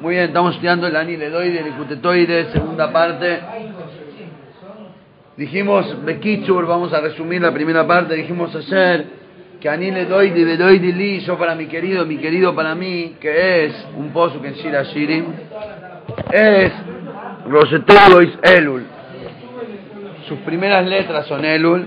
Muy bien, estamos estudiando el aniledoide, el icutetoide, segunda parte. Dijimos, Bekichur, vamos a resumir la primera parte, dijimos ayer que aniledoide, bedoide li, yo para mi querido, mi querido para mí, que es un pozo que en Shira Shirim, es Rosetelois Elul. Sus primeras letras son Elul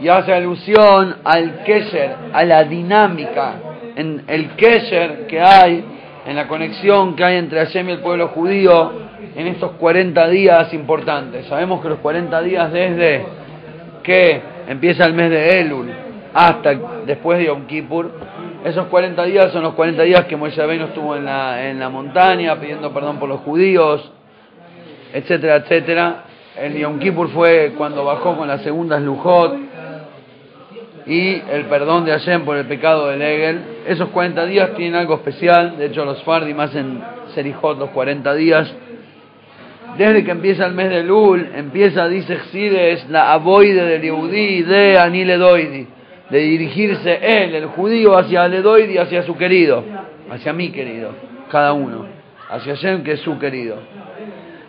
y hace alusión al Kesher, a la dinámica, en el Kesher que hay en la conexión que hay entre Hashem y el pueblo judío en estos 40 días importantes. Sabemos que los 40 días desde que empieza el mes de Elul hasta después de Yom Kippur, esos 40 días son los 40 días que Moisés no estuvo en la, en la montaña pidiendo perdón por los judíos, etcétera, etcétera. El Yom Kippur fue cuando bajó con las segundas Lujot y el perdón de Hashem por el pecado del Egel. Esos 40 días tienen algo especial, de hecho los Fardim hacen Serijot los 40 días. Desde que empieza el mes de Lul, empieza, dice Xides, la aboide del Yehudí de Aniledoidi, de dirigirse él, el judío, hacia Aledoidi, hacia su querido, hacia mi querido, cada uno, hacia Hashem que es su querido.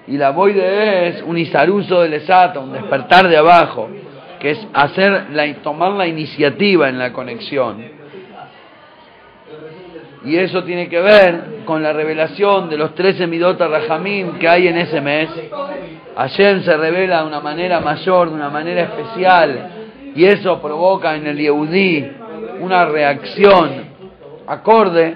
Y la aboide es un isaruso del Esata, un despertar de abajo, que es hacer la, tomar la iniciativa en la conexión. Y eso tiene que ver con la revelación de los 13 Midot Rahamim que hay en ese mes. Hashem se revela de una manera mayor, de una manera especial, y eso provoca en el Yehudí una reacción acorde,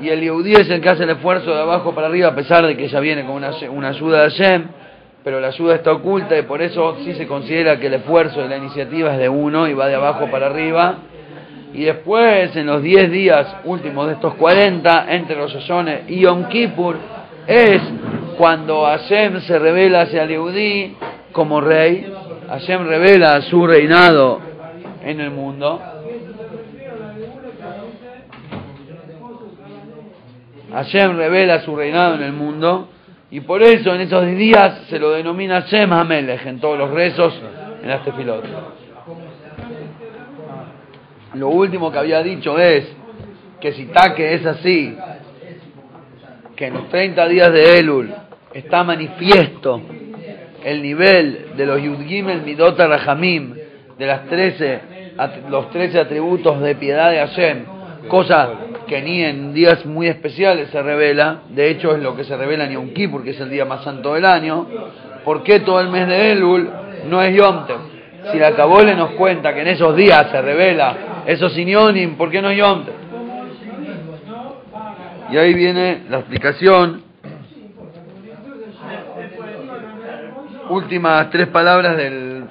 y el Yehudí es el que hace el esfuerzo de abajo para arriba, a pesar de que ya viene con una, una ayuda de Hashem, pero la ayuda está oculta y por eso sí se considera que el esfuerzo de la iniciativa es de uno y va de abajo para arriba. Y después, en los 10 días últimos de estos 40, entre los Yoyones y Yom Kippur, es cuando Hashem se revela hacia el como rey. Hashem revela su reinado en el mundo. Hashem revela su reinado en el mundo. Y por eso en esos días se lo denomina Shem HaMelech en todos los rezos en las tefilot. Lo último que había dicho es que si Taque es así, que en los 30 días de Elul está manifiesto el nivel de los Yudgimel Midot Rahamim, de las 13, los 13 atributos de piedad de Hashem, cosa que ni en días muy especiales se revela, de hecho es lo que se revela en Yom Kippur, porque es el día más santo del año, ¿por qué todo el mes de Elul no es Yom? Si la Kabole nos cuenta que en esos días se revela esos sinionim, ¿por qué no es Yom? Y ahí viene la explicación. Últimas tres palabras del,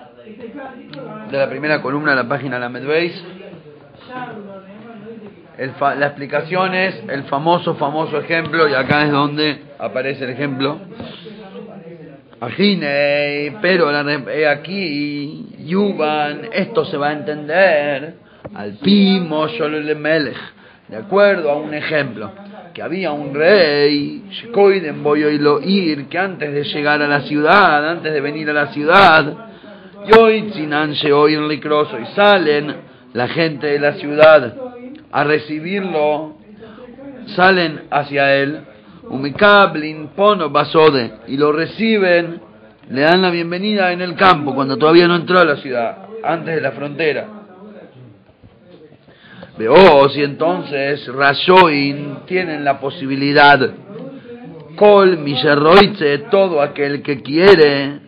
de la primera columna de la página la Medveis. El la explicación es el famoso, famoso ejemplo, y acá es donde aparece el ejemplo. Agine, pero he aquí, Yuban, esto se va a entender al pimo melech, de acuerdo a un ejemplo, que había un rey, Shekoiden ir que antes de llegar a la ciudad, antes de venir a la ciudad, Yoitzinan Sheoir Licroso, y salen la gente de la ciudad a recibirlo, salen hacia él, Basode, y lo reciben, le dan la bienvenida en el campo, cuando todavía no entró a la ciudad, antes de la frontera. Veos, y entonces Rashoin tienen la posibilidad, Kol Misherroitze, todo aquel que quiere,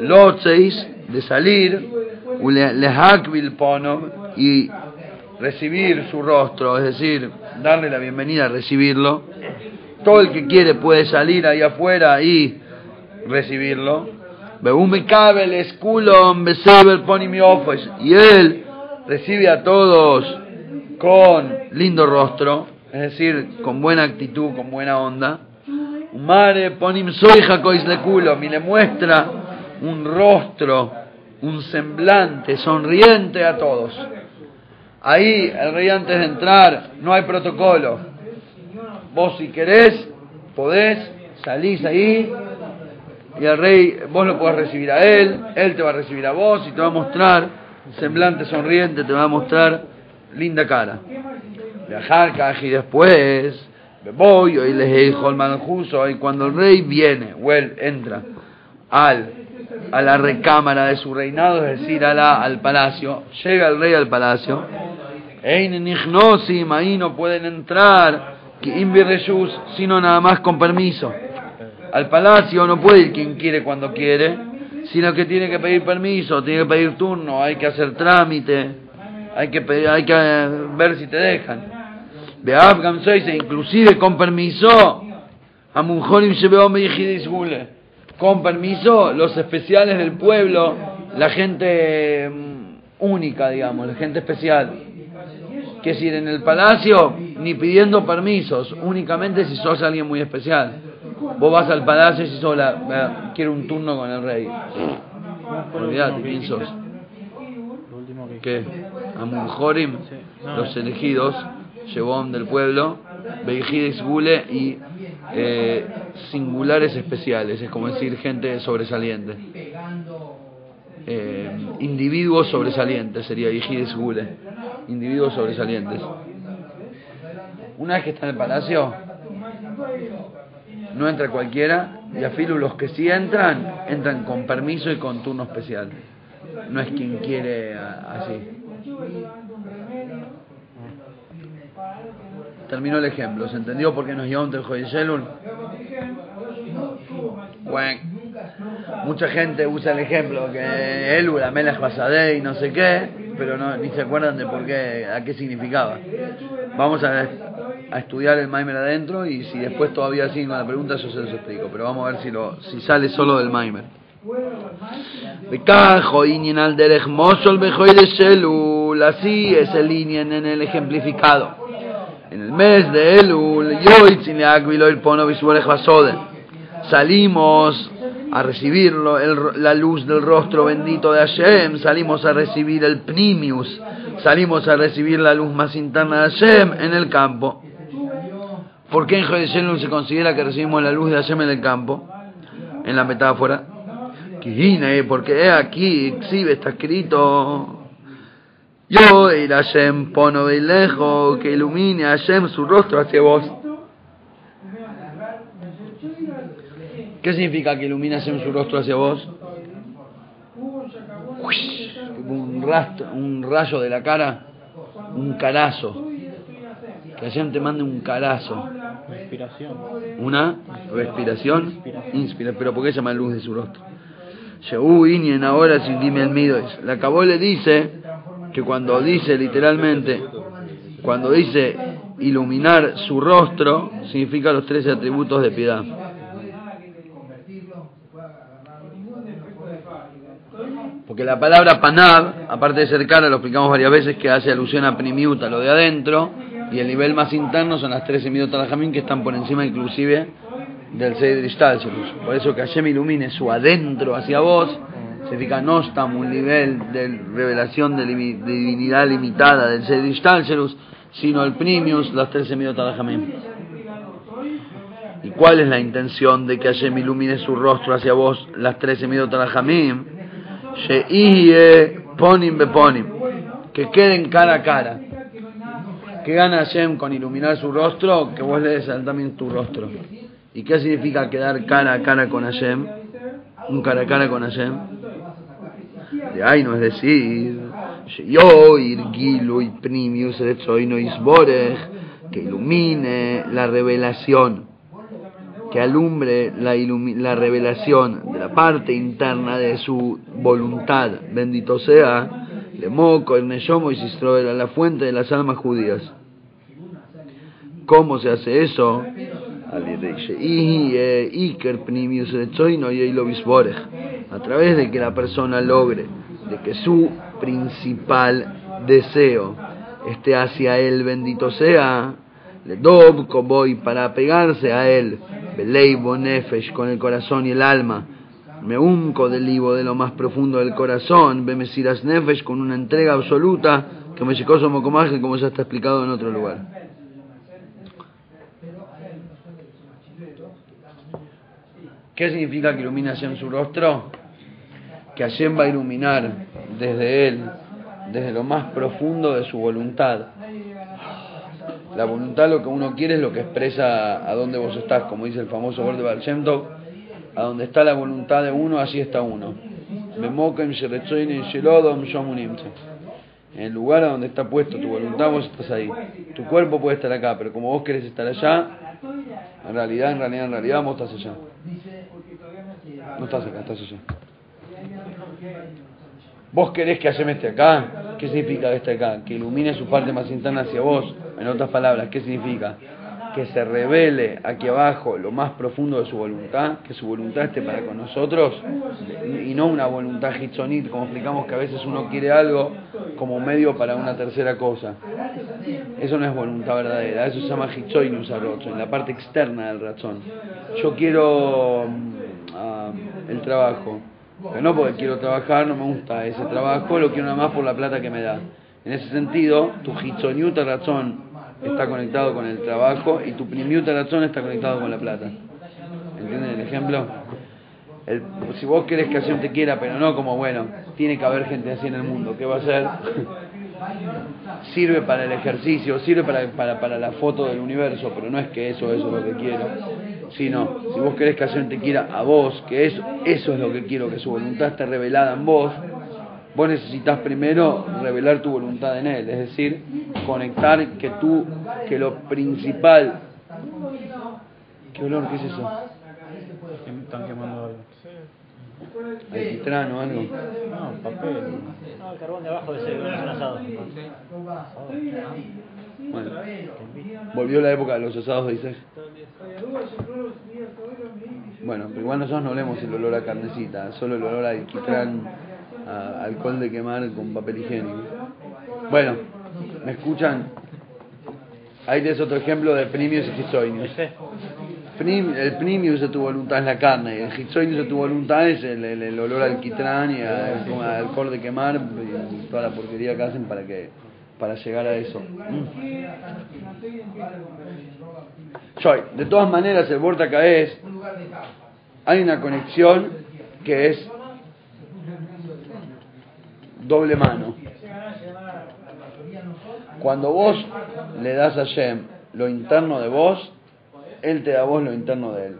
Lotzeis, de salir, Lehakvil Pono, y recibir su rostro, es decir, darle la bienvenida a recibirlo. Todo el que quiere puede salir ahí afuera y recibirlo. Y él recibe a todos con lindo rostro, es decir, con buena actitud, con buena onda. Mare ponim y le muestra un rostro, un semblante sonriente a todos. Ahí el rey antes de entrar no hay protocolo. Vos si querés, podés, salís ahí y el rey, vos lo podés recibir a él, él te va a recibir a vos y te va a mostrar semblante sonriente, te va a mostrar linda cara. Viajar y después, Voy, hoy les dijo el manjuso, y cuando el rey viene, o entra al, a la recámara de su reinado, es decir, a la, al palacio, llega el rey al palacio, ahí no pueden entrar, sino nada más con permiso. Al palacio no puede ir quien quiere cuando quiere, sino que tiene que pedir permiso, tiene que pedir turno, hay que hacer trámite, hay que, pedir, hay que ver si te dejan. Beab se inclusive con permiso, a Munjonim Gule. Con permiso, los especiales del pueblo, la gente mm, única, digamos, la gente especial. Que decir, en el palacio, ni pidiendo permisos, únicamente si sos alguien muy especial. Vos vas al palacio y si sola, quiero un turno con el rey. Olvídate, ¿quién sos? ¿Qué? Amunjorim, los elegidos, Shebom del pueblo, Gule y eh, singulares especiales, es como decir gente sobresaliente. Eh, individuos sobresalientes sería Beijides Gule, individuos sobresalientes. Una vez que está en el palacio, no entra cualquiera, y a filo los que sí entran, entran con permiso y con turno especial. No es quien quiere así. Terminó el ejemplo, ¿se entendió por qué nos llevó un Joyselul? Bueno, mucha gente usa el ejemplo que Melech Basadeh y no sé qué, pero no, ni se acuerdan de por qué, a qué significaba. Vamos a, estudiar el Maimer adentro y si después todavía siguen con la pregunta, eso se los explico, pero vamos a ver si, lo, si sale solo del Maimer. Así es el línea en el ejemplificado en el mes de Elul, salimos a recibirlo, la luz del rostro bendito de Hashem, salimos a recibir el Pnimius, salimos a recibir la luz más interna de Hashem en el campo. ¿Por qué en Elul se considera que recibimos la luz de Hashem en el campo? En la metáfora. Porque aquí exhibe, está escrito yo el Hashem pono de lejos, que ilumine a Hashem su rostro hacia vos. ¿Qué significa que ilumine a Hashem su rostro hacia vos? Un, rastro, un rayo de la cara, un carazo. Que Hashem te mande un carazo. Una respiración. Inspira. Pero ¿por qué llama luz de su rostro? en ahora sin dime el mido. La Cabo le dice que cuando dice literalmente, cuando dice iluminar su rostro, significa los tres atributos de piedad. Porque la palabra panab, aparte de ser cara, lo explicamos varias veces, que hace alusión a primiuta, lo de adentro, y el nivel más interno son las tres jamín que están por encima inclusive del Seidr Por eso que Hashem ilumine su adentro hacia vos, significa no estamos un nivel de revelación de, divinidad limitada del Sedishtalcerus, sino el Primius, las tres semidot Jamim. ¿Y cuál es la intención de que Hashem ilumine su rostro hacia vos, las tres semidot Jamim? ponim beponim, que queden cara a cara. ¿Qué gana Hashem con iluminar su rostro? Que vos le des también tu rostro. ¿Y qué significa quedar cara a cara con Hashem? Un cara a cara con Hashem de ahí no es decir, yo y primius que ilumine la revelación, que alumbre la, la revelación de la parte interna de su voluntad, bendito sea, le moco el neshomo y la fuente de las almas judías. ¿Cómo se hace eso? A través de que la persona logre de que su principal deseo esté hacia él, bendito sea, le dob voy para pegarse a él, beleibo nefesh con el corazón y el alma, me unco del libo de lo más profundo del corazón, bemesiras nefesh con una entrega absoluta, que me llegó como como ya está explicado en otro lugar. ¿Qué significa que iluminación su rostro? Que Hashem va a iluminar desde él, desde lo más profundo de su voluntad, La voluntad, lo que uno quiere, es lo que expresa a dónde vos estás, como dice el famoso Gord de Baal a donde está la voluntad de uno, allí está uno. En el lugar a donde está puesto tu voluntad, vos estás ahí. Tu cuerpo puede estar acá, pero como vos querés estar allá, en realidad, en realidad, en realidad, vos estás allá. No estás acá, estás allá. Vos querés que Hashem esté acá. ¿Qué significa que esté acá? Que ilumine su parte más interna hacia vos. En otras palabras, ¿qué significa? Que se revele aquí abajo lo más profundo de su voluntad, que su voluntad esté para con nosotros y no una voluntad hitzonit, como explicamos que a veces uno quiere algo como medio para una tercera cosa. Eso no es voluntad verdadera, eso se llama hitzonit en la parte externa del razón. Yo quiero mm, el trabajo pero no porque quiero trabajar, no me gusta ese trabajo, lo quiero nada más por la plata que me da. En ese sentido, tu hitzoniuta razón está conectado con el trabajo y tu primiuta razón está conectado con la plata. ¿Entienden el ejemplo? si vos querés que Hashem te quiera, pero no como, bueno, tiene que haber gente así en el mundo, ¿qué va a hacer? sirve para el ejercicio, sirve para, para, para la foto del universo, pero no es que eso, eso es lo que quiero sino si vos querés que Hashem te quiera a vos, que eso, eso es lo que quiero, que su voluntad esté revelada en vos, vos necesitas primero revelar tu voluntad en Él, es decir, conectar que tú, que lo principal... ¿Qué olor? ¿Qué es eso? Están quemando algo. ¿Alquitrán o algo? No, papel. No, el carbón de abajo de ese asado. Bueno, volvió la época de los asados, dices. Bueno, pero igual nosotros no olemos el olor a carnecita, solo el olor a alquitrán, a alcohol de quemar con papel higiénico. Bueno, ¿me escuchan? Ahí es otro ejemplo de primios y hizoinios. El primius de tu voluntad es la carne, y el hizoinius de tu voluntad es el, el, olor al alquitrán y al alcohol de quemar y toda la porquería que hacen para que para llegar a eso. de todas maneras, el Borta es, hay una conexión que es doble mano. Cuando vos le das a Shem lo interno de vos, Él te da a vos lo interno de Él.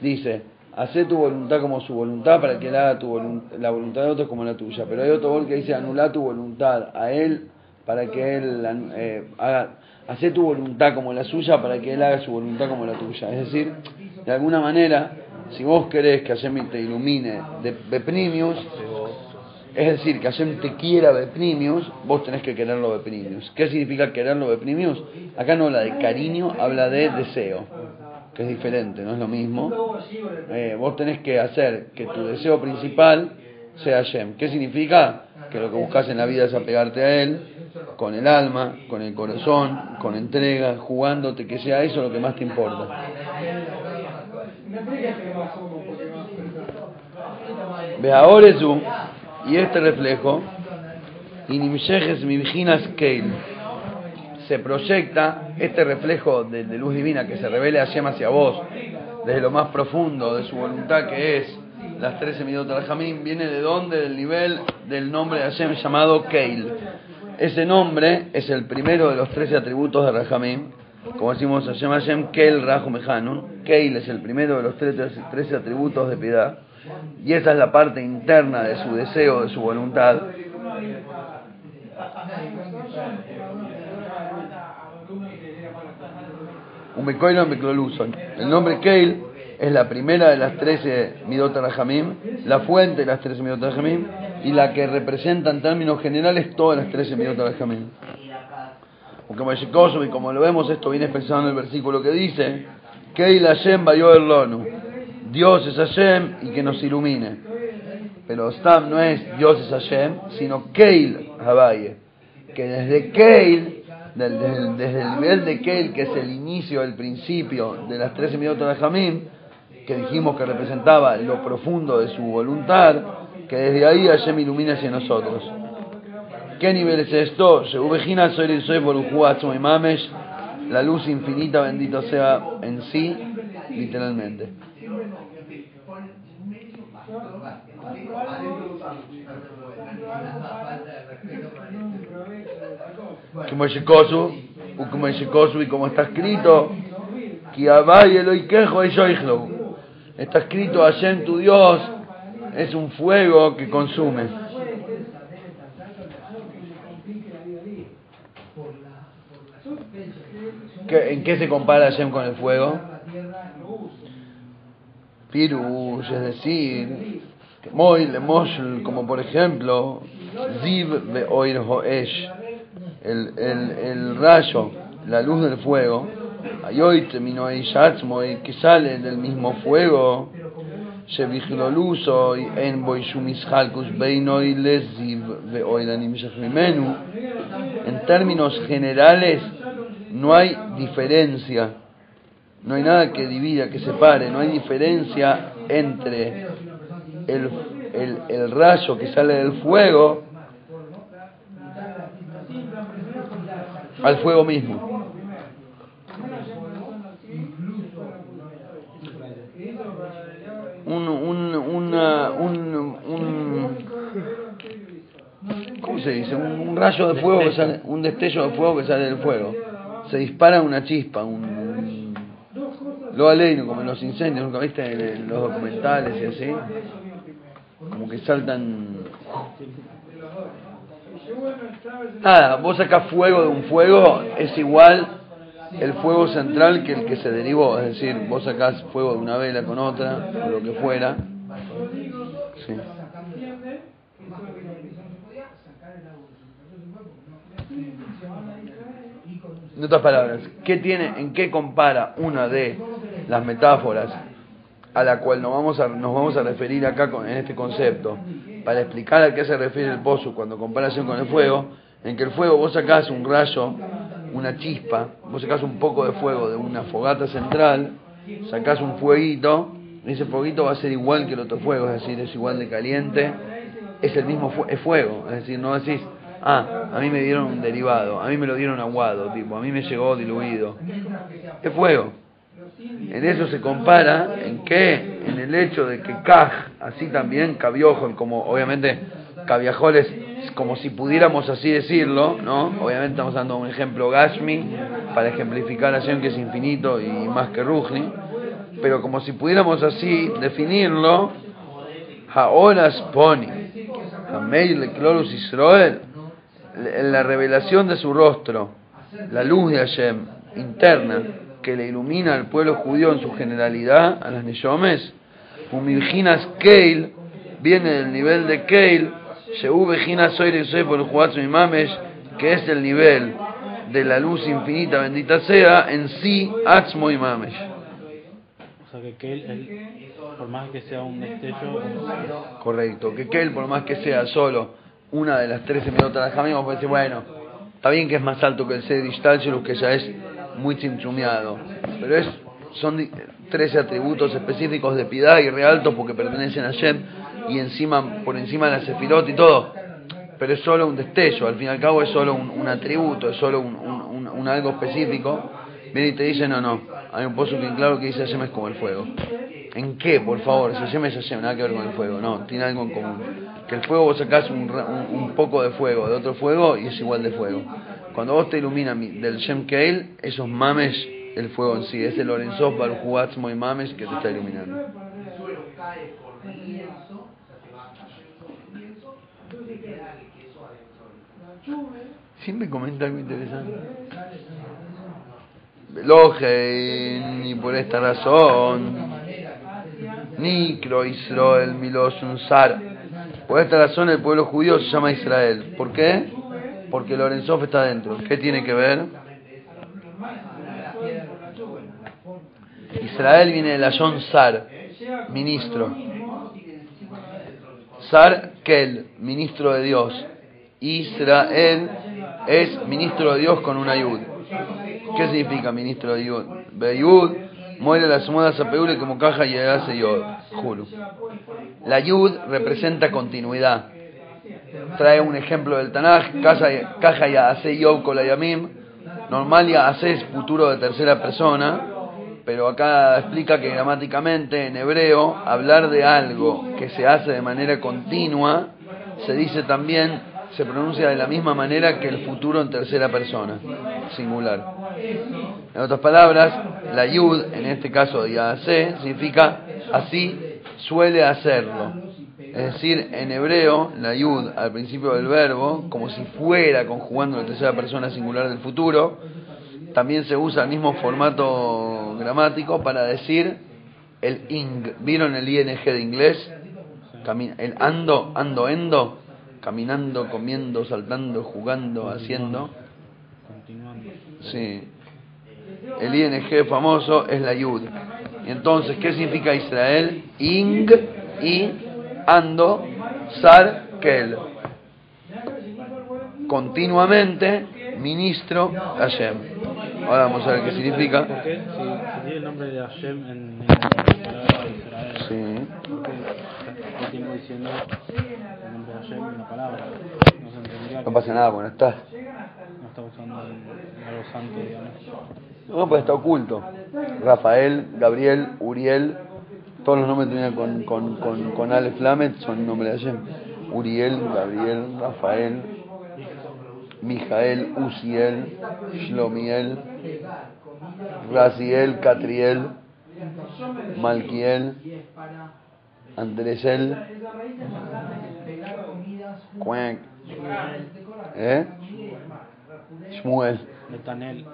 Dice, hace tu voluntad como su voluntad para que Él haga tu la voluntad de otros como la tuya. Pero hay otro gol que dice, anula tu voluntad a Él para que Él eh, haga, hace tu voluntad como la suya para que Él haga su voluntad como la tuya. Es decir, de alguna manera, si vos querés que Hashem te ilumine de Beprimius, es decir, que Hashem te quiera Beprimius, vos tenés que quererlo Beprimius. ¿Qué significa quererlo Beprimius? Acá no habla de cariño, habla de deseo, que es diferente, no es lo mismo. Eh, vos tenés que hacer que tu deseo principal sea Hashem. ¿Qué significa? Que lo que buscas en la vida es apegarte a Él, con el alma, con el corazón, con entrega, jugándote, que sea eso lo que más te importa. Ve ahora y este reflejo, se proyecta este reflejo de, luz divina que se revela hacia vos, desde lo más profundo de su voluntad que es las 13 minutos del Jamín, viene de dónde? Del nivel del nombre de Hashem llamado Keil. Ese nombre es el primero de los 13 atributos de Rahamim. Como decimos, Hashem Hashem Keil Rahumehanun. Keil es el primero de los 13, atributos de piedad. Y esa es la parte interna de su deseo, de su voluntad. El nombre Keil es la primera de las 13 Midot Rahamim, la fuente de las 13 Midot Rahamim y la que representa en términos generales todas las 13 Midot Rahamim. Porque y como lo vemos, esto viene expresado en el versículo que dice: Keil Hashem Lonu. Dios es Hashem y que nos ilumine. Pero Stam no es Dios es Hashem, sino Keil Habaye. Que desde Keil, desde, el nivel de Keil, que es el inicio, el principio de las 13 Midot Rahamim, que dijimos que representaba lo profundo de su voluntad, que desde ahí Hashem ilumina hacia nosotros. ¿Qué nivel es esto? La luz infinita, bendito sea en sí, literalmente. Como y como está escrito, Está escrito, Hashem tu Dios es un fuego que consume. ¿En qué se compara Hashem con el fuego? Pirush, es decir, Moy como por ejemplo, Ziv de Oir Hoesh, el, el, el rayo, la luz del fuego, Ayoit Minoy que sale del mismo fuego, Shevichloluso en Boishumishalkus Beinoy Leziv de Oiranim En términos generales, no hay diferencia, no hay nada que divida, que separe, no hay diferencia entre el, el, el rayo que sale del fuego al fuego mismo. Un, un, una, un, un, ¿cómo se dice? Un, rayo de fuego que sale, un destello de fuego que sale del fuego. Se dispara una chispa, un, lo aleino, como en los incendios, ¿nunca viste en los documentales y así? Como que saltan Nada, vos sacás fuego de un fuego, es igual el fuego central que el que se derivó. Es decir, vos sacás fuego de una vela con otra, o lo que fuera. En otras palabras, ¿qué tiene, ¿en qué compara una de las metáforas a la cual nos vamos a, nos vamos a referir acá con, en este concepto, para explicar a qué se refiere el pozo cuando comparación con el fuego, en que el fuego vos sacás un rayo, una chispa, vos sacás un poco de fuego de una fogata central, sacás un fueguito, ese fueguito va a ser igual que el otro fuego, es decir, es igual de caliente, es el mismo es fuego, es decir, no decís, ah, a mí me dieron un derivado, a mí me lo dieron aguado, tipo, a mí me llegó diluido, es fuego. En eso se compara en qué, en el hecho de que Kaj, así también, Cabiojol, como obviamente Cabiajol es como si pudiéramos así decirlo, ¿no? Obviamente estamos dando un ejemplo Gashmi para ejemplificar a que es infinito y más que Rujni, pero como si pudiéramos así definirlo, Haolas Poni, Hameil Clorus Israel, la revelación de su rostro, la luz de Hashem interna, que le ilumina al pueblo judío en su generalidad, a las Neyomes, Humilginas Keil, viene del nivel de Keil, Shehu Soy por el Mamesh, que es el nivel de la luz infinita, bendita sea, en sí, Atzmo y Mamesh. O sea que Keil, por más que sea un destello. Correcto, que Keil, por más que sea solo una de las 13 minutos de la puede decir, bueno, está bien que es más alto que el Sedish que ya es muy chinchumeado. Pero es, son 13 atributos específicos de piedad y realtos porque pertenecen a Shem y encima, por encima de la Sefirot y todo. Pero es solo un destello, al fin y al cabo es solo un, atributo, es solo un, un, algo específico. Viene y te dice, no, no, hay un pozo bien claro que dice Hashem es como el fuego. ¿En qué, por favor? Si Hashem es Hashem, nada que ver con el fuego. No, tiene algo en común. Que el fuego vos sacás un, un, poco de fuego de otro fuego y es igual de fuego. Cuando vos te iluminas del Shem Keil, esos mames, el fuego en sí, es el Lorenzo Barujuatzmo y mames que te está iluminando. Siempre comenta algo interesante. Veloje, ni por esta razón, ni Israel Milosun Sar. Por esta razón el pueblo judío se llama Israel. ¿Por qué? porque Lorenzov está dentro. ¿Qué tiene que ver? Israel viene de la John Sar, ministro. Sar Kel, ministro de Dios. Israel es ministro de Dios con una yud. ¿Qué significa ministro de yud? Beyud, muere las modas a Peule como caja y hace yod. La yud representa continuidad trae un ejemplo del Tanaj, caja ya hace Yov la Yamim, normal ya hace es futuro de tercera persona, pero acá explica que gramáticamente en hebreo hablar de algo que se hace de manera continua se dice también se pronuncia de la misma manera que el futuro en tercera persona, singular. En otras palabras, la yud, en este caso de significa así suele hacerlo. Es decir, en hebreo, la yud al principio del verbo, como si fuera conjugando la tercera persona singular del futuro, también se usa el mismo formato gramático para decir el ing. ¿Vieron el ing de inglés? El ando, ando, endo, caminando, comiendo, saltando, jugando, haciendo. Sí. El ing famoso es la yud. Y entonces, ¿qué significa Israel? Ing y ando, sar, kel. Continuamente ministro Hashem. Ahora vamos a ver qué significa. Sí. ¿por qué está tiempo diciendo el nombre de Hashem en la palabra? No se pasa nada, bueno, está. no está usando algo santo, digamos. No, pues está oculto. Rafael, Gabriel, Uriel, todos los nombres que terminan con, con, con, con Aleph Lamed son nombres de Hashem. Uriel, Gabriel, Rafael, Mijael, Uziel, Shlomiel, Raziel, Catriel, Malquiel, Andresel, Cuenc, ¿eh? Shmuel. Netanel,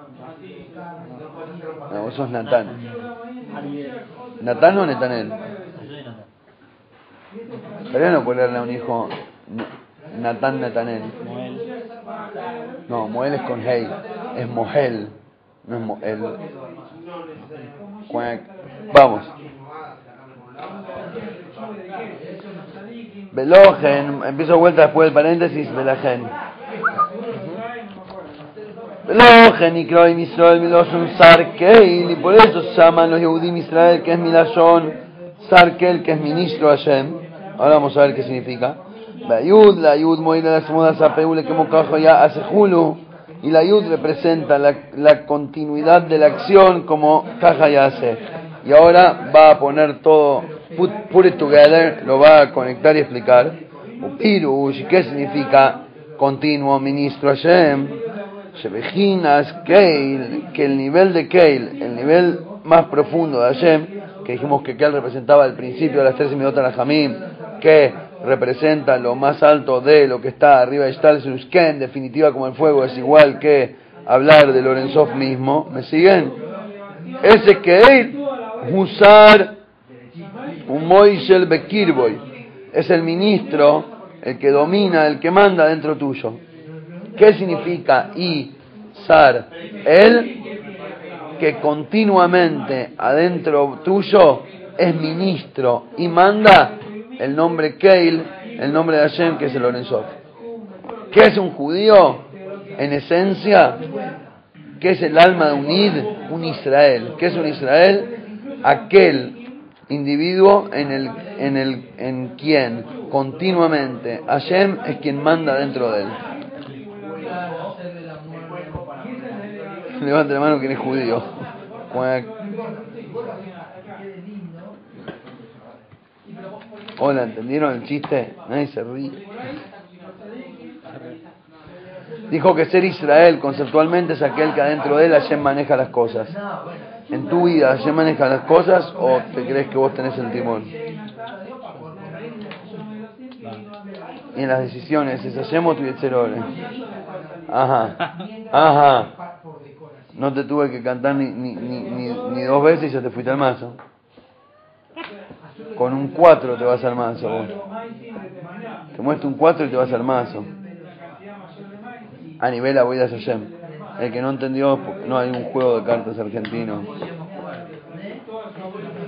No, vos sos Natán. ¿Natán o Netanel? Estaría no ponerle a un hijo Natán Netanel. No, Moel es con Hey. Es Mohel. No es Moel. Vamos. Velogen. Empiezo vuelta después del paréntesis. Velagen. Velogen y Kroim Israel Miloshon Sarkeil. Y por eso se llaman los Yehudim Israel, que es Milashon. Sarkel, que es ministro Hashem. Ahora vamos a ver qué significa. La Yud, la Yud Moira las modas apeule que mocajo ya hace Hulu. Y la Yud representa la, la continuidad de la acción como caja ya hace. Y ahora va a poner todo, put, put it together, lo va a conectar y explicar. Upirush, ¿qué significa continuo ministro Hashem? Shebejinas Keil, que el nivel de Keil, el nivel más profundo de Hashem, que dijimos que Keil representaba el principio de las tres la Jamim, que representa lo más alto de lo que está arriba de Stalsus, que en definitiva como el fuego es igual que hablar de Lorenzov mismo, ¿me siguen? Ese Keil, Husar, un Moishel Bekirboy, es el ministro, el que domina, el que manda dentro tuyo. ¿Qué significa y sar? Él que continuamente adentro tuyo es ministro y manda el nombre Keil, el nombre de Hashem que es el Lorenzov. ¿Qué es un judío? En esencia, ¿qué es el alma de un Id? Un Israel. ¿Qué es un Israel? Aquel individuo en el en el en quien continuamente Hashem es quien manda dentro de él. Levante la mano quien es judío. Hola, ¿entendieron el chiste? Nadie se ríe. Dijo que ser Israel conceptualmente es aquel que adentro de él Hashem maneja las cosas. ¿En tu vida Hashem maneja las cosas o te crees que vos tenés el timón? Y en las decisiones, ¿es Hashem o tu? Ajá, ajá. No te tuve que cantar ni, ni, ni, ni, dos veces y ya te fuiste al mazo. Con un 4 te vas al mazo vos. Te muestro un 4 y te vas al mazo. A nivel Aboidas Hashem. El que no entendió, no hay un juego de cartas argentino.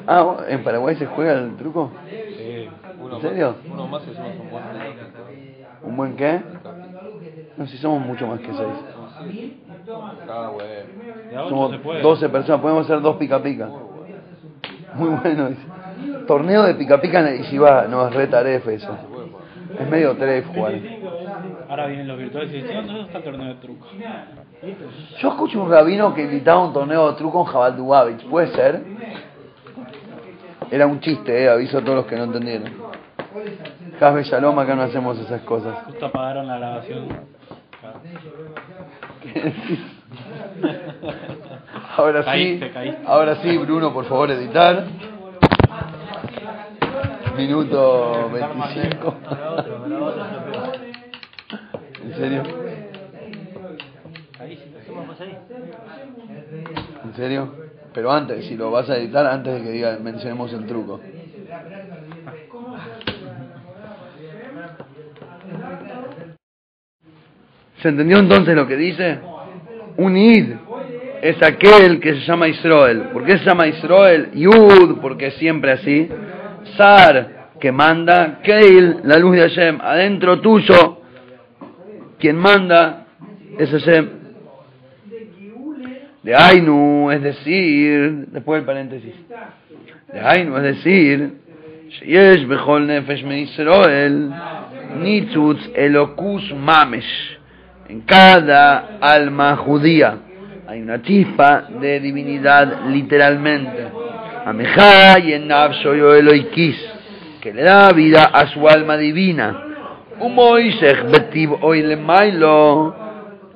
Ah, ¿en Paraguay se juega el truco? sí, Uno ¿En serio? Más, uno más y somos un buen ¿Un buen qué? No, si somos mucho más que seis. Somos se puede. 12 personas, podemos hacer dos pica pica. Muy bueno. dice. Torneo de pica pica en el Yeshiva, no es re taref eso. Es medio tref jugar. Ahora vienen los virtuales y dicen, ¿dónde está el torneo de truco? Yo escucho un rabino que invitaba a un torneo de truco en Jabal Dubavich, ¿puede ser? Era un chiste, eh, aviso a todos los que no entendieron. Cabe Shalom, acá no hacemos esas cosas. Justo apagaron la grabación. Ahora sí, Caíste, caíste. ahora sí, Bruno, por favor, editar. Minuto 25. ¿En serio? ¿En serio? Pero antes, si lo vas a editar, antes de que diga, mencionemos el truco. ¿Se entendió entonces lo que dice? Un id es aquel que se llama Israel. ¿Por qué se llama Israel? Yud, porque es siempre así. Sar, que manda. Keil, la luz de Hashem. Adentro tuyo, quien manda es Hashem. De Ainu, es decir, después del paréntesis. De Ainu, es decir, שיש בכל נפש מישראל ניצוץ אלוקוס ממש. En cada alma judía hay una chispa de divinidad literalmente. Amejá y en Nafshoyo Eloikis, que le da vida a su alma divina.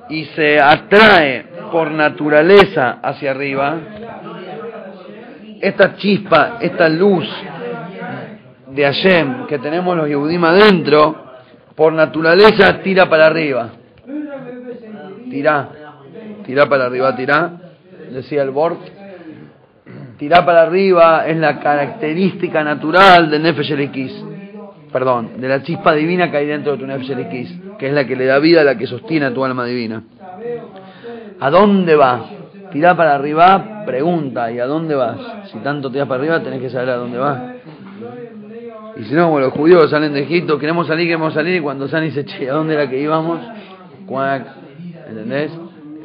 Y se atrae por naturaleza hacia arriba. Esta chispa, esta luz de Hashem que tenemos los Yehudim adentro, por naturaleza tira para arriba. Tira, tira para arriba, tira, decía el Bort. Tira para arriba es la característica natural de Nefesh Elikis. Perdón, de la chispa divina que hay dentro de tu Nefesh que es la que le da vida, la que sostiene a tu alma divina. ¿A dónde va? Tira para arriba, pregunta, ¿y a dónde vas? Si tanto tiras para arriba, tenés que saber a dónde vas. Y si no, los judíos salen de Egipto, queremos salir, queremos salir, y cuando salen dice, che, ¿a dónde era que íbamos? ¿entendés?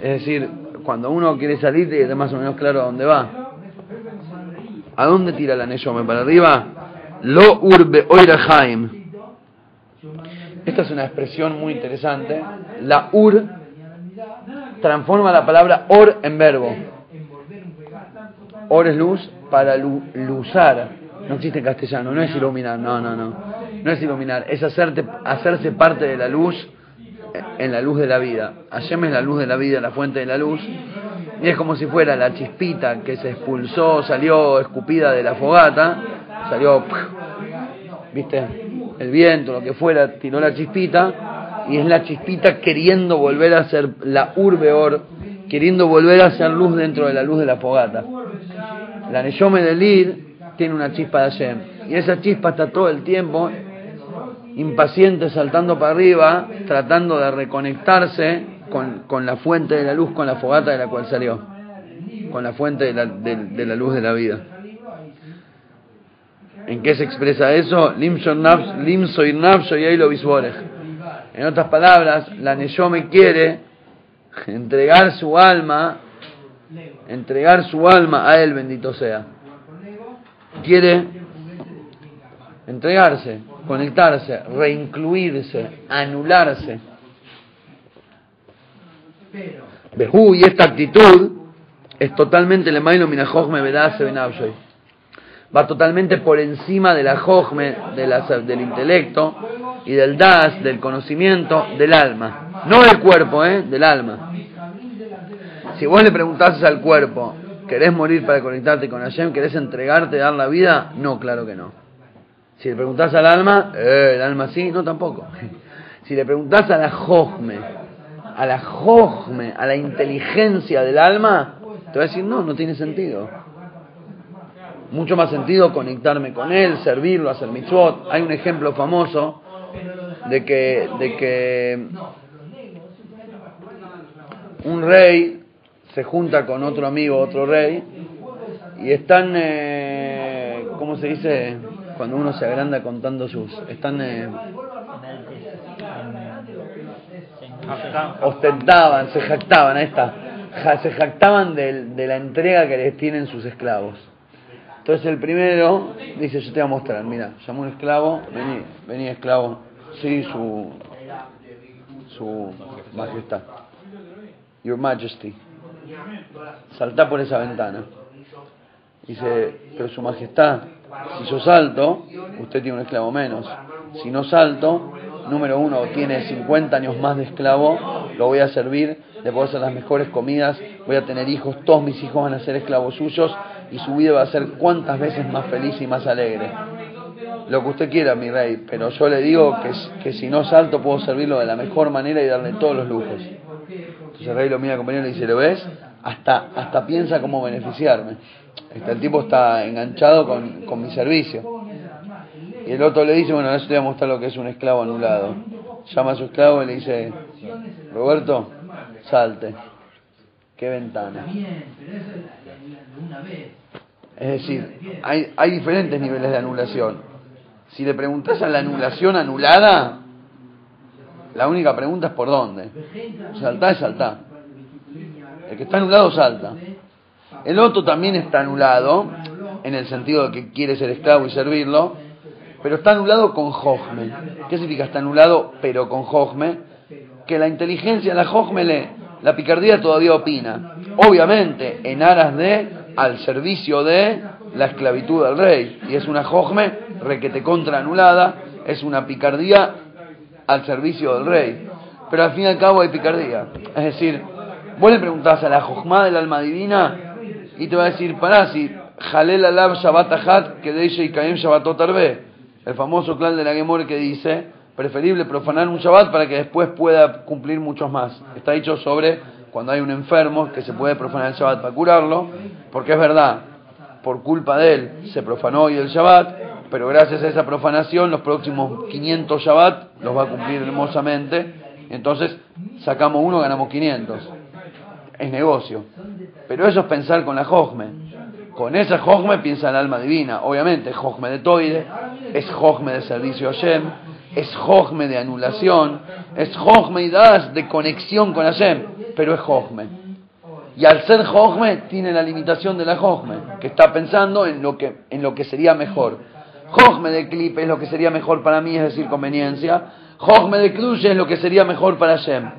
Es decir, cuando uno quiere salir, tiene más o menos claro a dónde va. ¿A dónde tira la Neyome? ¿Para arriba? Lo urbe oirahaim. Esta es una expresión muy interesante. La ur transforma la palabra or en verbo. Or es luz para lu- luzar. No existe en castellano, no es iluminar, no, no, no. No es iluminar, es hacerte, hacerse parte de la luz en la luz de la vida. Hashem es la luz de la vida, la fuente de la luz. Y es como si fuera la chispita que se expulsó, salió escupida de la fogata, salió, viste, el viento, lo que fuera, tiró la chispita, y es la chispita queriendo volver a ser la urbeor, queriendo volver a ser luz dentro de la luz de la fogata. La Neyome del Ir tiene una chispa de Hashem, y esa chispa está todo el tiempo impaciente saltando para arriba, tratando de reconectarse con, con la fuente de la luz, con la fogata de la cual salió, con la fuente de la, de la luz de la vida. ¿En qué se expresa eso? En otras palabras, la Neyome quiere entregar su alma, entregar su alma a él, bendito sea. Quiere entregarse, conectarse, reincluirse, anularse. Behu, y esta actitud es totalmente le mailo minajojme vedase benabshoy. Va totalmente por encima de la jojme, de la- del intelecto y del das, del conocimiento, del alma. No del cuerpo, ¿eh? del alma. Si vos le preguntases al cuerpo, ¿querés morir para conectarte con Hashem? ¿Querés entregarte, dar la vida? No, claro que no. Si le preguntás al alma, eh, el alma sí, no tampoco. Si le preguntás a la jojme, a la jojme, a la inteligencia del alma, te va a decir, no, no tiene sentido. Mucho más sentido conectarme con él, servirlo, hacer mitzvot. Hay un ejemplo famoso de que, de que un rey se junta con otro amigo, otro rey, y están, eh, ¿cómo se dice? Cuando uno se agranda contando sus... Están... eh, ostentaban, se jactaban, ahí está, se jactaban de, la entrega que les tienen sus esclavos. Entonces el primero dice, yo te voy a mostrar, mira, llamó un esclavo, vení, vení esclavo, sí, su, su majestad, your majesty, saltá por esa ventana. Dice, pero su majestad, si yo salto, usted tiene un esclavo menos. Si no salto, número uno, tiene 50 años más de esclavo, lo voy a servir, le puedo hacer las mejores comidas, voy a tener hijos, todos mis hijos van a ser esclavos suyos y su vida va a ser cuantas veces más feliz y más alegre. Lo que usted quiera, mi rey, pero yo le digo que, que si no salto puedo servirlo de la mejor manera y darle todos los lujos. Entonces el rey lo mira compañero y le dice, ¿lo ves? Hasta, hasta piensa cómo beneficiarme. Este, el tipo está enganchado con, con mi servicio. Y el otro le dice, bueno, ahora te voy a mostrar lo que es un esclavo anulado. Llama a su esclavo y le dice, Roberto, salte. ¿Qué ventana? Es decir, hay, hay diferentes niveles de anulación. Si le preguntas a la anulación anulada, la única pregunta es por dónde. Saltá es saltá. El que está anulado salta. El otro también está anulado, en el sentido de que quiere ser esclavo y servirlo, pero está anulado con Jojme. ¿Qué significa está anulado pero con Jojme? Que la inteligencia, la Jojme, la picardía todavía opina. Obviamente, en aras de, al servicio de la esclavitud del rey. Y es una Jojme requete contra anulada, es una picardía al servicio del rey. Pero al fin y al cabo hay picardía. Es decir, vos le preguntás a la Jojma del alma divina y te va a decir, pará, si Jalel Alab Shabbat Ahat, que de y Kaim Shabbatot. El famoso clan de la Gemore que dice, preferible profanar un Shabbat para que después pueda cumplir muchos más. Está dicho sobre cuando hay un enfermo que se puede profanar el Shabbat para curarlo, porque es verdad, por culpa de él se profanó hoy el Shabbat, pero gracias a esa profanación los próximos 500 Shabbat los va a cumplir hermosamente, entonces sacamos uno, ganamos 500. Es negocio. Pero eso es pensar con la Jojme. Con esa Jojme piensa el alma divina. Obviamente, Jojme de Toire, es Jojme de servicio a Hashem, es Jojme de anulación, es Jojme y Das de conexión con Hashem, pero es Jojme. Y al ser Jojme tiene la limitación de la Jojme, que está pensando en lo que, en lo que sería mejor. Jojme de Clip es lo que sería mejor para mí, es decir, conveniencia. Jojme de Cruz es lo que sería mejor para Hashem.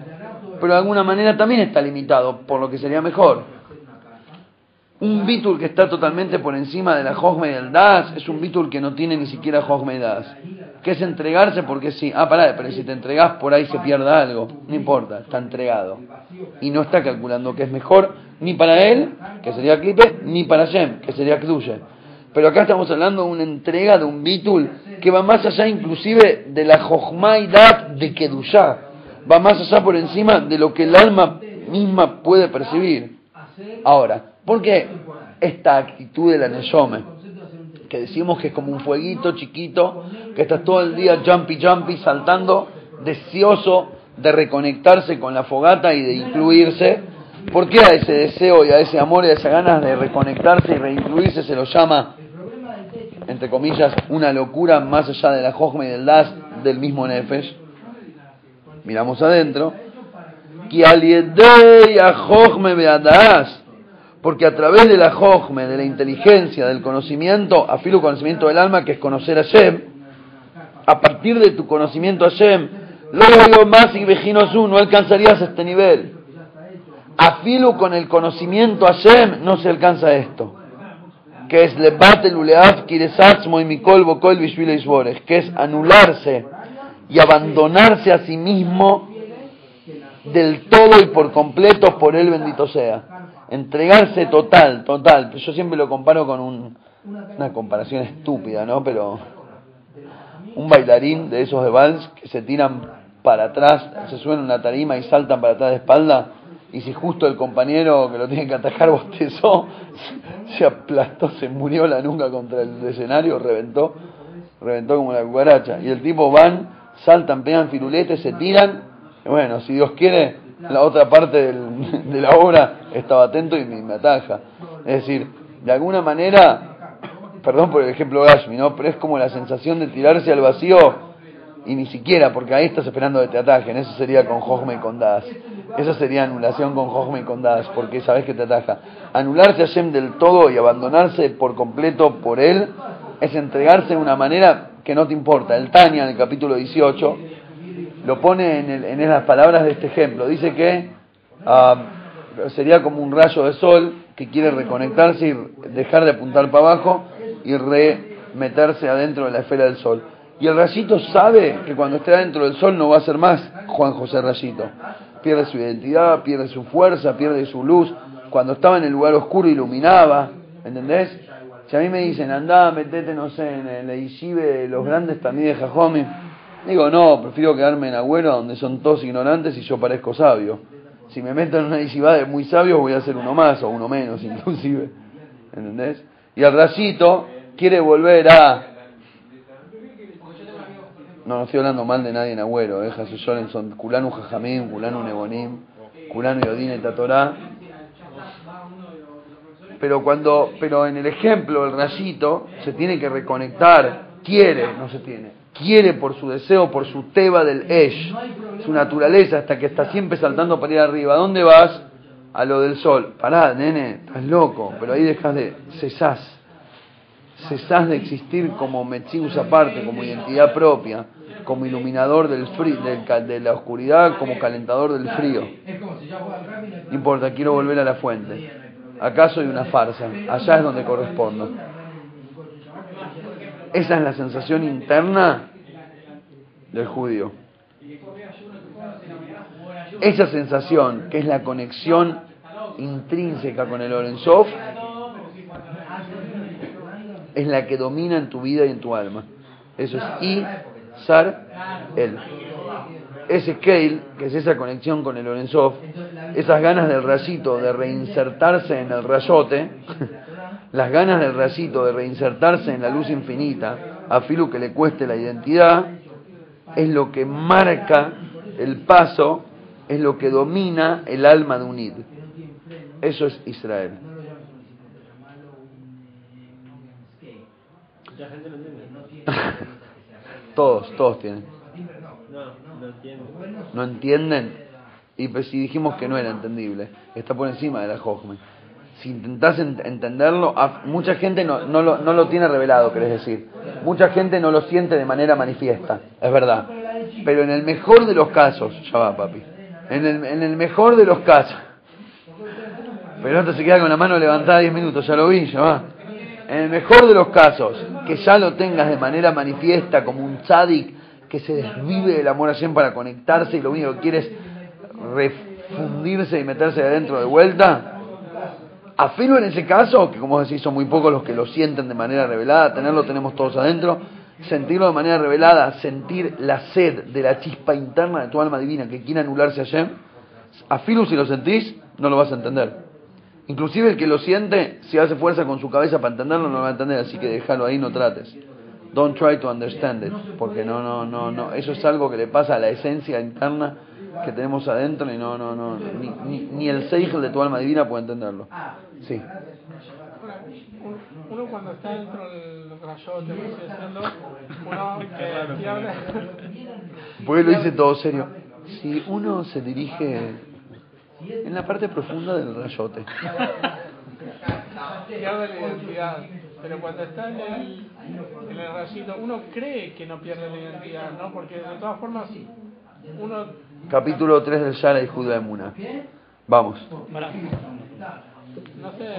Pero de alguna manera también está limitado por lo que sería mejor. Un bitul que está totalmente por encima de la Jojme y el Das es un bitul que no tiene ni siquiera Jojme y Das. Que es entregarse porque sí. Ah, pará, pero si te entregas por ahí se pierda algo. No importa, está entregado. Y no está calculando que es mejor ni para él, que sería Clipe, ni para Shem, que sería Kluye. Pero acá estamos hablando de una entrega de un bitul que va más allá inclusive de la Jojma y Das de Kedushá. Va más allá por encima de lo que el alma misma puede percibir. Ahora, ¿Por qué esta actitud de la? Que decimos que es como un fueguito chiquito, que está todo el día jumpy jumpy, saltando, deseoso de reconectarse con la fogata y de incluirse. ¿Por qué a ese deseo y a ese amor y a esa ganas de reconectarse y reincluirse se lo llama, entre comillas, una locura más allá de la Jojme y del Das del mismo Nefesh? Miramos adentro. Que a Jojme das porque a través de la jojme, de la inteligencia, del conocimiento, afilo conocimiento del alma, que es conocer a Shem, a partir de tu conocimiento a Shem, luego más y vejinos no alcanzarías este nivel. Afilo con el conocimiento a Shem no se alcanza esto. Que es lebate luleaf kiresatzmo y mikol bokol que es anularse y abandonarse a sí mismo del todo y por completo por él bendito sea entregarse total, total. Yo siempre lo comparo con un, una comparación estúpida, ¿no? Pero un bailarín de esos de vals que se tiran para atrás, se suben una tarima y saltan para atrás de espalda, y si justo el compañero que lo tiene que atacar bostezó, se aplastó, se murió la nuca contra el escenario, reventó, reventó como la cucaracha. Y el tipo van, saltan, pegan firuletes, se tiran, y bueno, si Dios quiere, la otra parte de la obra estaba atento y me, ataja. Es decir, de alguna manera, perdón por el ejemplo Gashmi, ¿no? pero es como la sensación de tirarse al vacío y ni siquiera, porque ahí estás esperando que te atajen. Eso sería con Jojme y con Das. Eso sería anulación con Jojme y con Das, porque sabes que te ataja. Anularse a Shem del todo y abandonarse por completo por él es entregarse de una manera que no te importa. El Tania, en el capítulo 18, lo pone en, en esas palabras de este ejemplo. Dice que ah, sería como un rayo de sol que quiere reconectarse y dejar de apuntar para abajo y remeterse adentro de la esfera del sol. Y el rayito sabe que cuando esté adentro del sol no va a ser más Juan José Rayito. Pierde su identidad, pierde su fuerza, pierde su luz. Cuando estaba en el lugar oscuro iluminaba, ¿entendés? Si a mí me dicen, andá, metete, no sé, en el Eishibe de los grandes también de Jajome, digo, no, prefiero quedarme en Agüero donde son todos ignorantes y yo parezco sabio. Si me meto en una yeshiva de muy sabios voy a ser uno más o uno menos inclusive. ¿Entendés? Y el rayito quiere volver a no, no estoy hablando mal de nadie en Agüero, eh, Jesús son Culano Jajamim, Culano Nebonim, Culano Yodine Tatorá. Pero cuando, pero en el ejemplo, el rayito se tiene que reconectar, quiere, no se tiene, quiere por su deseo, por su teba del Esh, su naturaleza, hasta que está siempre saltando para ir arriba. ¿A dónde vas? A lo del sol. Pará, nene, estás loco, pero ahí dejas de, cesás, cesás de existir como Metzius aparte, como identidad propia como iluminador del frío, de la oscuridad, como calentador del frío. No importa, quiero volver a la fuente. Acá soy una farsa, allá es donde correspondo. Esa es la sensación interna del judío. Esa sensación, que es la conexión intrínseca con el Orensov, es la que domina en tu vida y en tu alma. Eso es I Sar El. Ese Keil, que es esa conexión con el Orenzov, esas ganas del rayito de reinsertarse en el rayote, las ganas del rayito de reinsertarse en la luz infinita, a Filu que le cueste la identidad, es lo que marca el paso, es lo que domina el alma de un id. Eso es Israel. Todos, todos tienen. No, entienden. Y pues si dijimos que no era entendible, está por encima de la Jochme. Si intentás entenderlo, mucha gente no, no, lo, no lo tiene revelado, querés decir. Mucha gente no lo siente de manera manifiesta, es verdad. Pero en el mejor de los casos, ya va papi, en el, en el mejor de los casos, pero esto se queda con la mano levantada 10 minutos, ya lo vi, ya va. En el mejor de los casos, que ya lo tengas de manera manifiesta como un tzadik que se desvive del amor a para conectarse y lo único que quiere es refundirse y meterse adentro de vuelta. Afirmo en ese caso, que como decís son muy pocos los que lo sienten de manera revelada, tenerlo tenemos todos adentro, sentirlo de manera revelada, sentir la sed de la chispa interna de tu alma divina que quiere anularse a Hashem, afirmo si lo sentís, no lo vas a entender. Inclusive el que lo siente, si hace fuerza con su cabeza para entenderlo, no lo va a entender, así que déjalo ahí, no trates. Don't try to understand it, porque no, no, no, no, eso es algo que le pasa a la esencia interna que tenemos adentro y no, no, no, ni, ni, ni el seigel de tu alma divina puede entenderlo. Sí. Uno cuando está dentro del rayote, uno que pierde... Porque lo dice todo serio. Si uno se dirige en la parte profunda del rayote. Pierde la identidad, pero cuando está en el, en el rayito, uno cree que no pierde la identidad, ¿no? Porque de todas formas, uno... Capítulo 3 del Shara y Judá Muna. Vamos. No sé.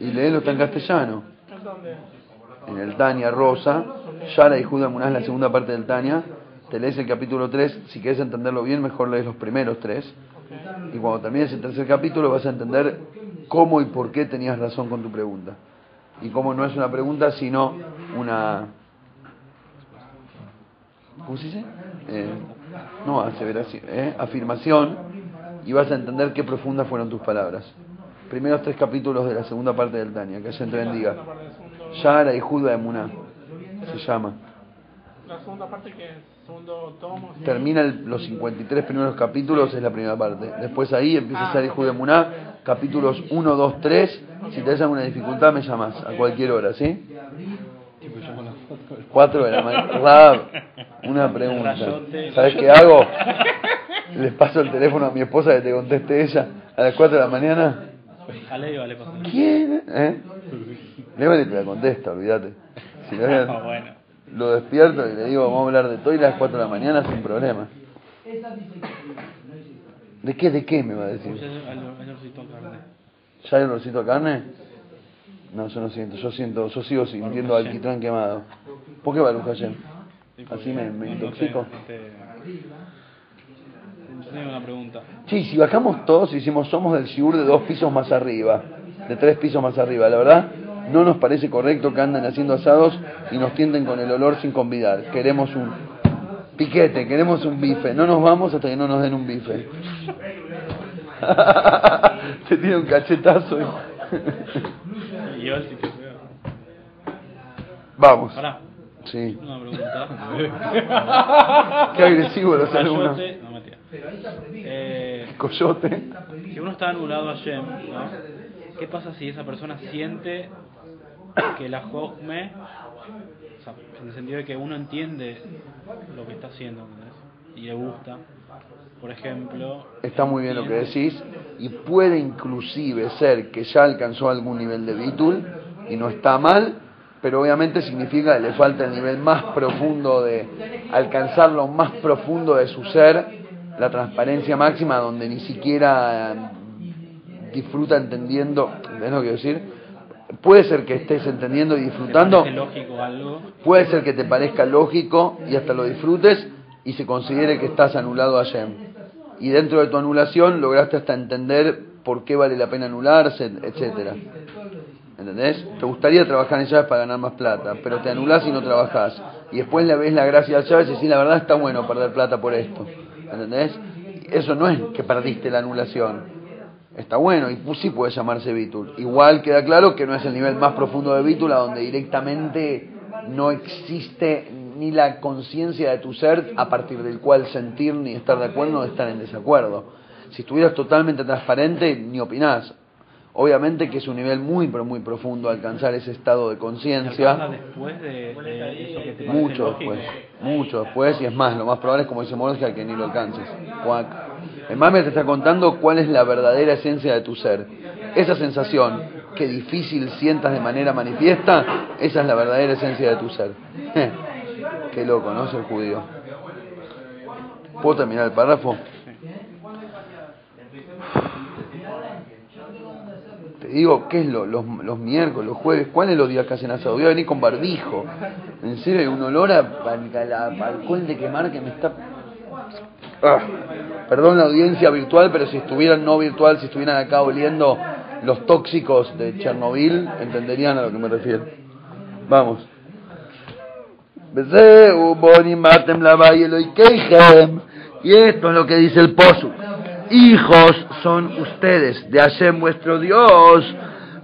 Y léelo está en castellano. ¿En dónde? En el Tania Rosa. Shara y Judá Muna es la segunda parte del Tania. Te lees el capítulo 3. Si quieres entenderlo bien, mejor lees los primeros tres. Y cuando termines el tercer capítulo vas a entender cómo y por qué tenías razón con tu pregunta. Y cómo no es una pregunta, sino una... ¿Cómo se dice? Eh, no, aseveración, eh, afirmación. Y vas a entender qué profundas fueron tus palabras. Primeros tres capítulos de la segunda parte del Tania, que se te bendiga. Yara y Juda de Muná, se llama. La segunda parte que Termina los 53 primeros capítulos, es la primera parte. Después ahí empieza a salir de Muná, capítulos 1, 2, 3. Si te alguna dificultad, me llamas a cualquier hora, ¿sí? 4 de la mañana. una pregunta. ¿Sabes qué hago? Les paso el teléfono a mi esposa que te conteste ella a las 4 de la mañana. ¿Quién? ¿Eh? Leo te la contesta, olvídate. Si no, lo despierto y le digo, vamos a hablar de todo y a las 4 de la mañana sin problema. ¿De qué, de qué me va a decir? ¿Ya hay olorcito a carne? No, yo no siento, yo siento, yo sigo sintiendo alquitrán quemado. ¿Por qué Baruch Hashem? Así me, me intoxico. Yo tengo una pregunta. Sí, si bajamos todos y decimos somos del Shiur de dos pisos más arriba, de tres pisos más arriba, la verdad no nos parece correcto que anden haciendo asados y nos tienten con el olor sin convidar. Queremos un piquete, queremos un bife. No nos vamos hasta que no nos den un bife. Te tiene un cachetazo. Vamos. Sí. una pregunta. Qué agresivo lo hace uno. Coyote, no mentira. Eh, Coyote. si uno está anulado a Shem, ¿no? ¿qué pasa si esa persona siente que la Jogme, o sea, en el sentido de que uno entiende lo que está haciendo. Y le gusta, por ejemplo, Está muy bien lo que decís y puede inclusive ser que ya alcanzó algún nivel de bitul y no está mal, pero obviamente significa que le falta el nivel más profundo de alcanzar lo más profundo de su ser, la transparencia máxima donde ni siquiera eh, disfruta entendiendo, ¿entendés lo que quiero decir? Puede ser que estés entendiendo y ¿te disfrutando, parece lógico algo? puede ser que te parezca lógico y hasta lo disfrutes y se considere que estás anulado a. Y dentro de tu anulación lograste hasta entender por qué vale la pena anularse, etcétera. ¿Entendés? Te gustaría trabajar en llaves para ganar más plata, pero te anulás y no trabajás. Y después le ves la gracia a llaves y decís, la verdad está bueno perder plata por esto. ¿Entendés? Eso no es que perdiste la anulación. Está bueno y sí puede llamarse Bitul. Igual queda claro que no es el nivel más profundo de Bitul, donde directamente no existe ni la conciencia de tu ser a partir del cual sentir ni estar de acuerdo o estar en desacuerdo. Si estuvieras totalmente transparente, ni opinás. Obviamente que es un nivel muy, pero muy profundo alcanzar ese estado de ¿Te alcanza conciencia. después de, de eso que te parece Mucho lógico? después, mucho después, y es más, lo más probable es como dice Mordecai, que ni lo alcances. Cuac. El mame te está contando cuál es la verdadera esencia de tu ser. Esa sensación que difícil sientas de manera manifiesta, esa es la verdadera esencia de tu ser. Qué loco, ¿no? Ser judío. ¿Puedo terminar el párrafo? Te digo, ¿qué es lo, los, los miércoles, los jueves? ¿Cuáles los días que hacen asado? Voy a venir con barbijo. En serio, un olor a, alcohol de quemar que me está... Ah, perdón la audiencia virtual, pero si estuvieran no virtual, si estuvieran acá oliendo los tóxicos de Chernobyl, entenderían a lo que me refiero. Vamos. Y esto es lo que dice el Posu. Hijos son ustedes de Hashem vuestro Dios.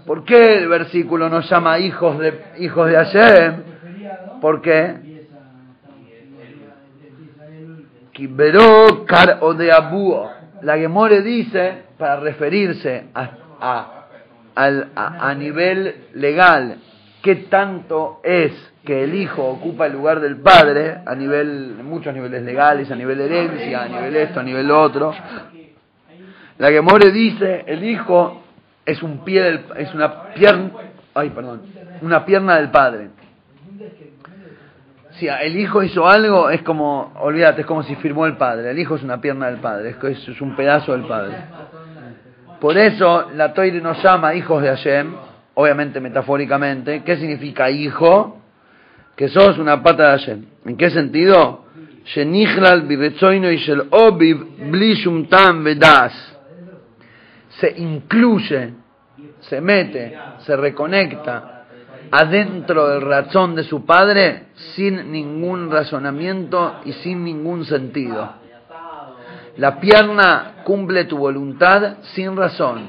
¿Por qué el versículo nos llama hijos de, hijos de Hashem? ¿Por qué? O de abuo. La Gemore dice, para referirse a, a, a, nivel legal, qué tanto es que el hijo ocupa el lugar del padre, a nivel, muchos niveles legales, a nivel herencia, a nivel esto, a nivel otro. La Gemore dice, el hijo es un pie del, es una pierna, ay, perdón, una pierna del padre. Si el hijo hizo algo, es como, olvídate, es como si firmó el padre. El hijo es una pierna del padre, es, es un pedazo del padre. Por eso la Toire nos llama hijos de Hashem, obviamente metafóricamente. ¿Qué significa hijo? Que sos una pata de Hashem. ¿En qué sentido? Shenichlal y shel obiv bli shum tam vedas. Se incluye, se mete, se reconecta adentro del razón de su padre sin ningún razonamiento y sin ningún sentido. La pierna cumple tu voluntad sin razón,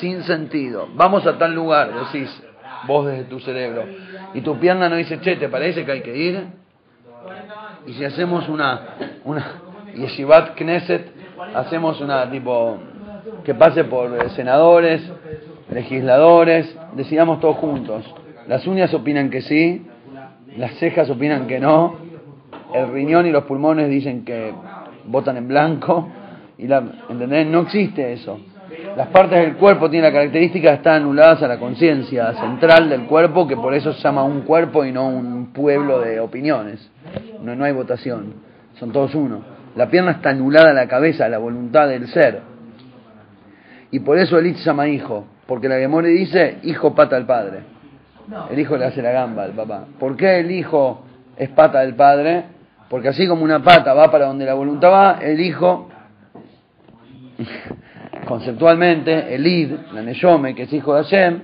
sin sentido. Vamos a tal lugar, decís vos desde tu cerebro. Y tu pierna no dice, che, ¿te parece que hay que ir? Y si hacemos una, una Yeshivat Knesset, hacemos una tipo que pase por eh, senadores, legisladores, decidamos todos juntos. Las uñas opinan que sí, las cejas opinan que no, el riñón y los pulmones dicen que votan en blanco, y la, ¿entendés? No existe eso. Las partes del cuerpo tienen la característica de estar anuladas a la conciencia central del cuerpo, que por eso se llama un cuerpo y no un pueblo de opiniones. No, no hay votación, son todos uno. La pierna está anulada a la cabeza, a la voluntad del ser. Y por eso el llama hijo. Porque la Gemore dice, hijo pata al padre. El hijo le hace la gamba al papá. ¿Por qué el hijo es pata del padre? Porque así como una pata va para donde la voluntad va, el hijo, conceptualmente, el id, la neyome, que es hijo de Hashem,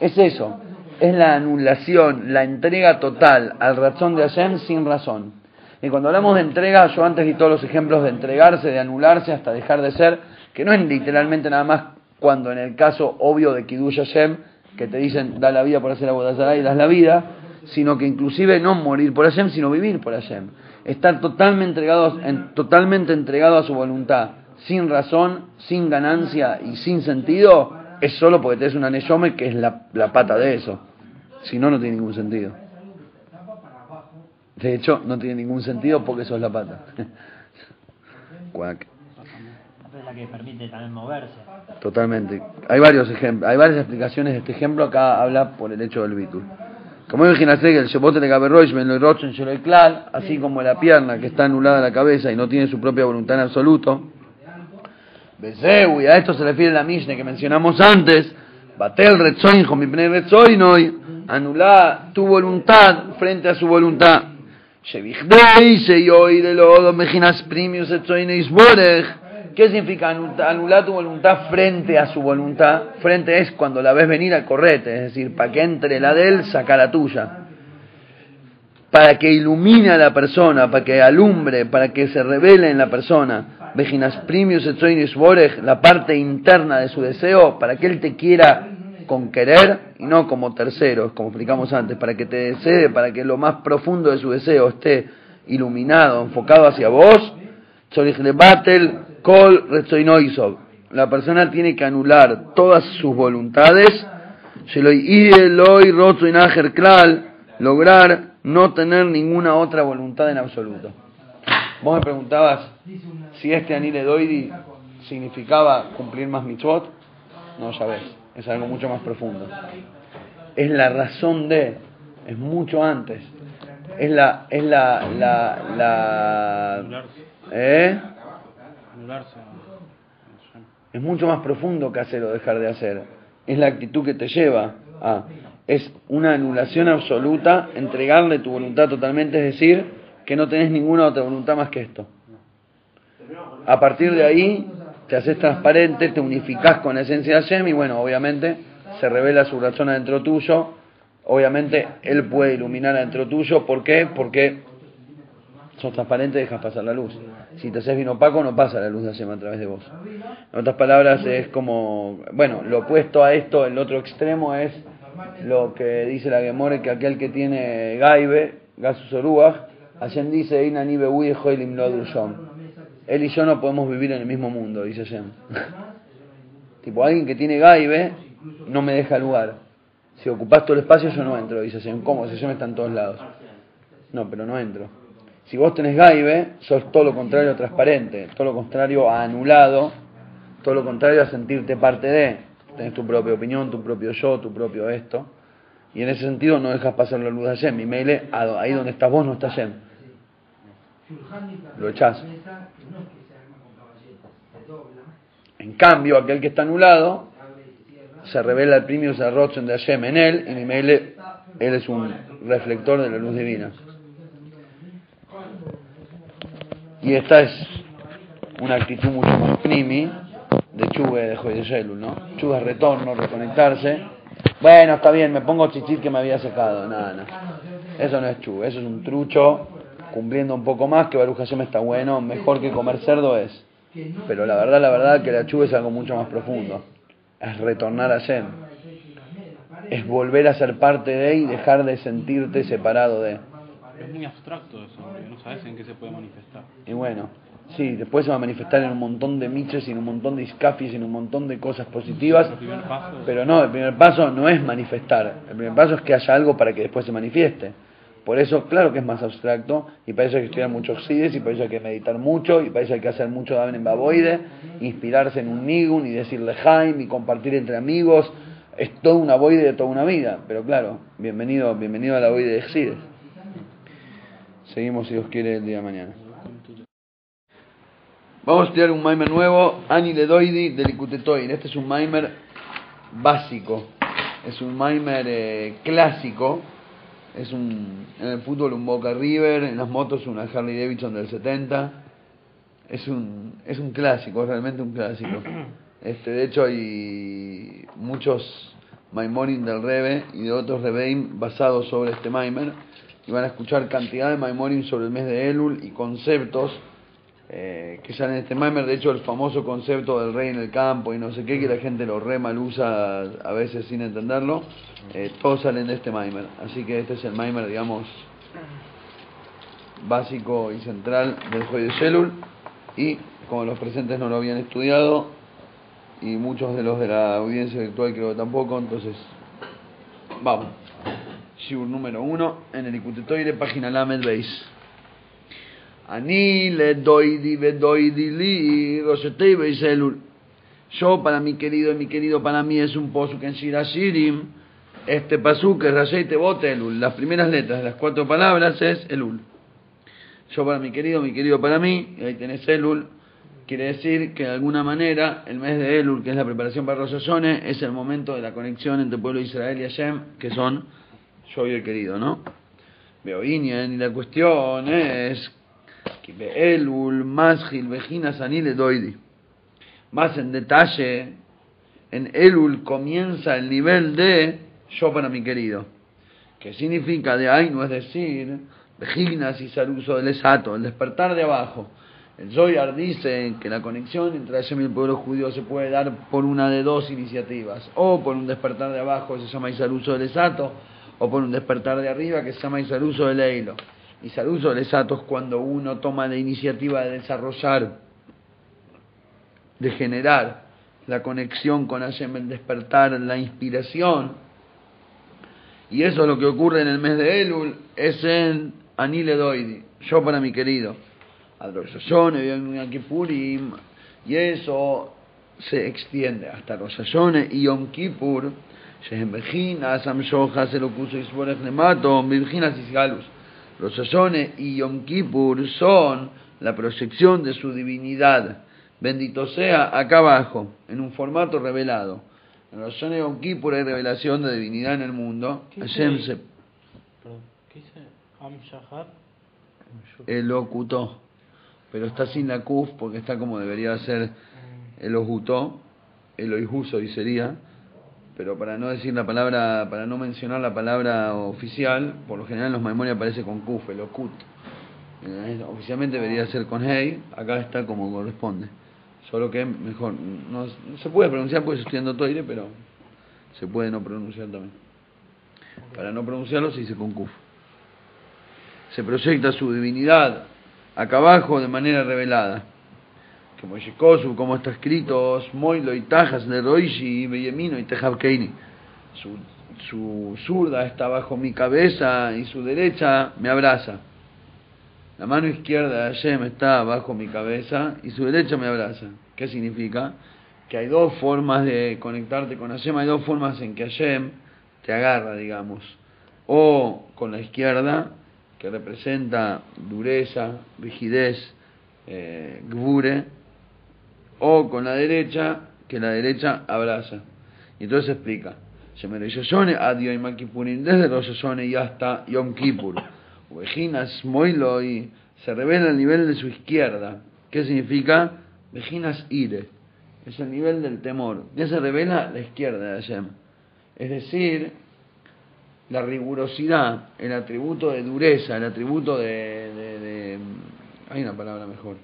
es eso. Es la anulación, la entrega total al razón de Hashem sin razón. Y cuando hablamos de entrega, yo antes di todos los ejemplos de entregarse, de anularse hasta dejar de ser, que no es literalmente nada más cuando en el caso obvio de Kiddush Hashem, que te dicen da la vida por hacer la y das la vida, sino que inclusive no morir por Hashem, sino vivir por Hashem. Estar totalmente entregado, en, totalmente entregado a su voluntad, sin razón, sin ganancia y sin sentido, es solo porque tenés una neyome que es la, la pata de eso. Si no, no tiene ningún sentido. De hecho, no tiene ningún sentido porque eso es la pata. Que permite también moverse. Totalmente. Hay varios ejemplos, hay varias explicaciones de este ejemplo. Acá habla por el hecho del bitul. Como imagínate que el shebote de Gaberroish, Ben el Klal, así como la pierna que está anulada a la cabeza y no tiene su propia voluntad en absoluto. Beseu, y a esto se refiere la Mishnah que mencionamos antes. Batel Retzoin, mi Retzoinoi, anular tu voluntad frente a su voluntad. Shevichdei, Sheyoi de Lodo, Mejinas Primius. ¿Qué significa anular tu voluntad frente a su voluntad? Frente es cuando la ves venir al correte, es decir, para que entre la de él, saca la tuya. Para que ilumine a la persona, para que alumbre, para que se revele en la persona. Vejinas primius et la parte interna de su deseo, para que él te quiera con querer y no como terceros, como explicamos antes, para que te desee, para que lo más profundo de su deseo esté iluminado, enfocado hacia vos. Battle Kol La persona tiene que anular todas sus voluntades. Lograr no tener ninguna otra voluntad en absoluto. Vos me preguntabas si este Anile Doidi significaba cumplir más mitzvot. No, ya ves, es algo mucho más profundo. Es la razón de, es mucho antes. Es la, es la, la, la, ¿eh? Es mucho más profundo que hacer o dejar de hacer. Es la actitud que te lleva a. Es una anulación absoluta, entregarle tu voluntad totalmente, es decir, que no tenés ninguna otra voluntad más que esto. A partir de ahí, te haces transparente, te unificás con la esencia de Hashem y bueno, obviamente se revela su razón adentro tuyo. Obviamente Él puede iluminar adentro tuyo. ¿Por qué? Porque sos transparente dejas pasar la luz. Si te haces bien opaco, no pasa la luz de Hashem a través de vos. En otras palabras, es como, bueno, lo opuesto a esto, el otro extremo es lo que dice la Gemore, que aquel que tiene Gaibe, Gasus Oruach, Hashem dice, él y yo no podemos vivir en el mismo mundo, dice Hashem. tipo, alguien que tiene Gaibe no me deja lugar. Si ocupas todo el espacio, yo no entro, dice Hashem. ¿Cómo? Si Hashem está en todos lados. No, pero no entro. Si vos tenés Gaibe, sos todo lo contrario transparente, todo lo contrario a anulado, todo lo contrario a sentirte parte de. Tenés tu propia opinión, tu propio yo, tu propio esto. Y en ese sentido no dejas pasar la luz de Hashem. Y Meile, ahí donde estás vos no está Hashem. Lo echás. En cambio, aquel que está anulado, se revela el primio Zarrochen de Hashem en él, y Meile, él es un reflector de la luz divina. Y esta es una actitud mucho más primi de Chuve de Joyeselu, ¿no? Chuve es retorno, reconectarse. Bueno, está bien, me pongo chichit que me había secado. Nada, no. Eso no es Chuve, eso es un trucho cumpliendo un poco más, que Baruch Hashem está bueno, mejor que comer cerdo es. Pero la verdad, la verdad que la Chuve es algo mucho más profundo. Es retornar a Hashem. Es volver a ser parte de y dejar de sentirte separado de es muy abstracto eso, no sabes en qué se puede manifestar. Y bueno, sí, después se va a manifestar en un montón de miches, en un montón de iscafis, en un montón de cosas positivas. Pero no, el primer paso no es manifestar. El primer paso es que haya algo para que después se manifieste. Por eso, claro que es más abstracto, y para eso hay que estudiar mucho oxides, y para eso hay que meditar mucho, y para eso hay que hacer mucho daven en baboide, inspirarse en un nigun, y decirle Jaime, y compartir entre amigos. Es toda una boide de toda una vida, pero claro, bienvenido, bienvenido a la boide de oxides. Seguimos si Dios quiere el día de mañana. Vamos a estudiar un Maimer nuevo, Ani Ledoidi de Likutetoin. Este es un Maimer básico, es un Maimer eh, clásico, es un, en el fútbol un Boca River, en las motos una Harley Davidson del 70, es un, es un clásico, es realmente un clásico. Este, de hecho hay muchos Maimorim del Rebe y de otros Rebeim basados sobre este Maimer, y van a escuchar cantidad de Maimorim sobre el mes de Elul y conceptos eh, que salen en este Maimer, de hecho el famoso concepto del rey en el campo y no sé qué, que la gente lo re mal usa a veces sin entenderlo, eh, todos salen de este Maimer. Así que este es el Maimer, digamos, básico y central del Joy de Shelul. Y como los presentes no lo habían estudiado, y muchos de los de la audiencia virtual creo que tampoco, entonces vamos. Shibur número uno en el Icutetoire, página Lamed Beis. Ani le doidi ve doidi li rosetei Beis Elul. Yo para mi querido y mi querido para mí es un posuk en Shira Shirim. Este pasuk es Tebot Elul. Las primeras letras de las cuatro palabras es Elul. Yo para mi querido, mi querido para mí, y ahí tenés Elul, quiere decir que de alguna manera el mes de Elul, que es la preparación para Rosh Hashanah, es el momento de la conexión entre el pueblo de Israel y Hashem, que son yo y el querido, ¿no? Veo y la cuestión es que Elul, Masjil, Vejina, Sanile, Doidi. Más en detalle, en Elul comienza el nivel de yo para mi querido, que significa de no es decir, Vejinas y Saluso del Esato, el despertar de abajo. El Zoyar dice que la conexión entre Hashem y el pueblo judío se puede dar por una de dos iniciativas, o por un despertar de abajo se llama Isaruso del Esato, o por un despertar de arriba que se llama Isaruso del Eilo. Isaruso del Esato es cuando uno toma la iniciativa de desarrollar, de generar la conexión con Hashem, el despertar, la inspiración. Y eso es lo que ocurre en el mes de Elul, es en Anile Doidi, yo para mi querido. Y eso se extiende hasta Roshashone y Yom Kippur, Shehembejinas, Amshoja, Selocuso y Sborech Nematom, Virginas y Galus. Los Sazones y Yom Kippur son la proyección de su divinidad. Bendito sea acá abajo, en un formato revelado. En los Sazones Yom Kippur hay revelación de divinidad en el mundo. ¿Qué dice? El locutó, pero está sin la kuf porque está como debería ser el locutó, el oijuso y sería pero para no decir la palabra, para no mencionar la palabra oficial, por lo general en los memorias aparece con kuf, elokut. Eh, Oficialmente debería ser con hey, acá está como corresponde. Solo que mejor, no, no se puede pronunciar porque estoy estudiando toire, pero se puede no pronunciar también. Para no pronunciarlo se dice con kuf se proyecta su divinidad acá abajo de manera revelada. Como como está escrito, Moilo y Tajas de Roishi y Beyemino y Tejabkeini. Su, su zurda está bajo mi cabeza y su derecha me abraza. La mano izquierda de Hashem está bajo mi cabeza y su derecha me abraza. ¿Qué significa? Que hay dos formas de conectarte con Hashem, hay dos formas en que Hashem te agarra, digamos. O con la izquierda que representa dureza, rigidez, eh, gbure, o con la derecha, que la derecha abraza. Y entonces explica, Makipurin, desde los y hasta Yom Kippur. Vejinas Moilo se revela el nivel de su izquierda. ¿Qué significa? Vejinas Ire. Es el nivel del temor. Ya se revela la izquierda de Hashem. Es decir, la rigurosidad, el atributo de dureza, el atributo de, de hay una palabra mejor,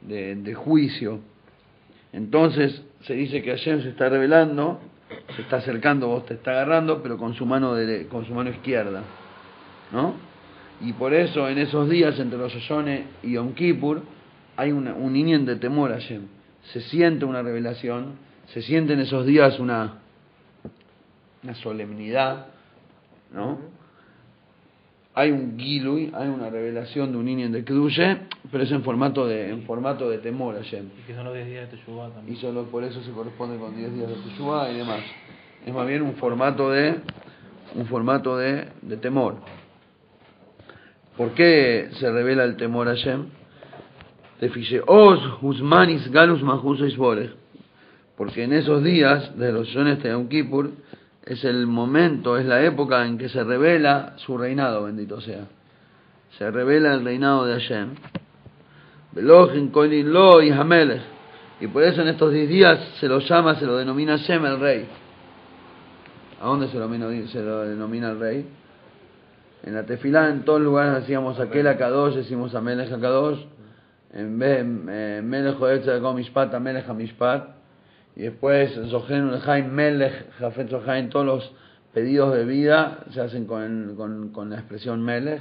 de, juicio. Entonces se dice que Hashem se está revelando, se está acercando, vos te está agarrando, pero con su mano de, con su mano izquierda, ¿no? Y por eso en esos días entre los Yoshone y Yom Kippur hay una, un niño de temor a Hashem. Se siente una revelación, se siente en esos días una una solemnidad, ¿no? Hay un gilui, hay una revelación de un niño de Keduche, pero es en formato de, en formato de temor a Hashem. Y que son los 10 días de Teshuvah también. Y solo por eso se corresponde con 10 días de Teshuvah y demás. Es más bien un formato de, un formato de, de temor. ¿Por qué se revela el temor a Hashem? Os, Husmanis, Galus, Mahus, porque en esos días de los Yones de Yom Kippur es el momento, es la época en que se revela su reinado, bendito sea. Se revela el reinado de Hashem. Lo y Hamelech. Y por eso en estos 10 días se lo llama, se lo denomina Hashem el rey. ¿A dónde se lo, se lo denomina el rey? En la tefilá, en todos lugares hacíamos aquel Akadosh, decimos Amelech Akadosh. En vez de Melech Mishpat, Amelech Mishpat. Y después Zohen Lejaim Melech, Jafet Zohaim, todos los pedidos de vida se hacen con, con, con la expresión Melech.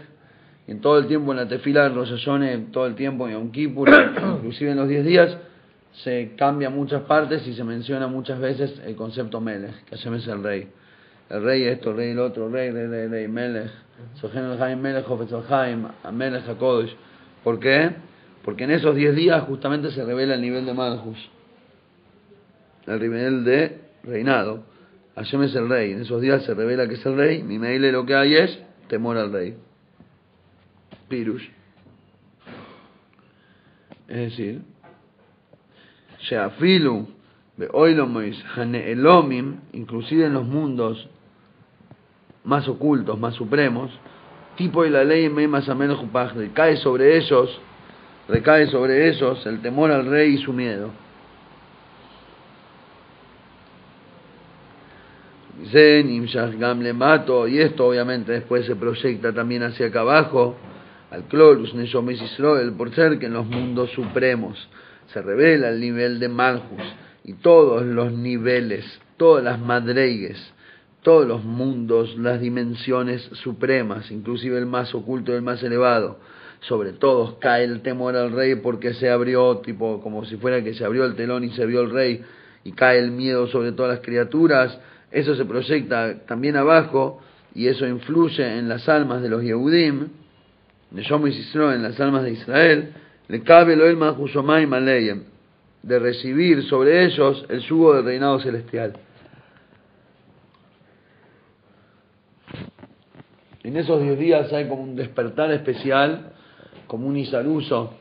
Y en todo el tiempo en la tefila de Rosh Hashanah, todo el tiempo en Yom Kippur, inclusive en los 10 días, se cambia muchas partes y se menciona muchas veces el concepto Melech, que Hashem es el rey. El rey esto, el rey el otro, rey, rey, rey, rey, Melech. Sohen Lejaim Melech, Jafet Zohaim, Melech HaKodesh. ¿Por qué? Porque en esos 10 días justamente se revela el nivel de Malchus el nivel de reinado. Hashem es el rey. En esos días se revela que es el rey. Mi mail lo que hay es temor al rey. Pirush. Es decir, Sheafilu, Beoilomois, Elomim, inclusive en los mundos más ocultos, más supremos, tipo de la ley en más cae sobre ellos, recae sobre ellos el temor al rey y su miedo. Zen, le y esto obviamente después se proyecta también hacia acá abajo, al Clorus, Neshomes Israel, por ser que en los mundos supremos se revela el nivel de Malchus y todos los niveles, todas las madreigues, todos los mundos, las dimensiones supremas, inclusive el más oculto y el más elevado, sobre todos cae el temor al rey porque se abrió, tipo como si fuera que se abrió el telón y se vio el rey, y cae el miedo sobre todas las criaturas, eso se proyecta también abajo y eso influye en las almas de los Yehudim, en las almas de Israel, le cabe lo el Maleyem, de recibir sobre ellos el yugo del reinado celestial. En esos diez días hay como un despertar especial, como un isaruso,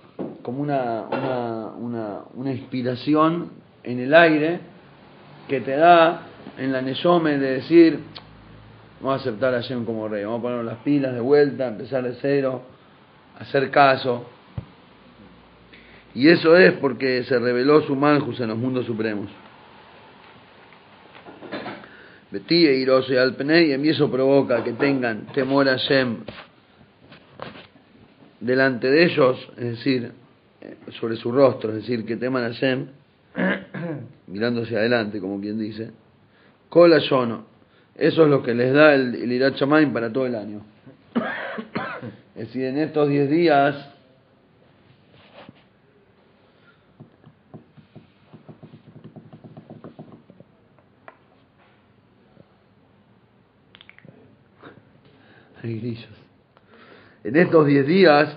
como una, una, una, una inspiración en el aire que te da en la Neyome de decir, vamos a aceptar a Hashem como rey, vamos a poner las pilas de vuelta, empezar de cero, hacer caso. Y eso es porque se reveló su manjus en los mundos supremos. Betí e Iroso y Alpenei, y eso provoca que tengan temor a Hashem delante de ellos, es decir, sobre su rostro, es decir, que teman a Hashem, mirándose adelante, como quien dice, Cola Yono. Eso es lo que les da el, el para todo el año. Es decir, en estos 10 días En estos 10 días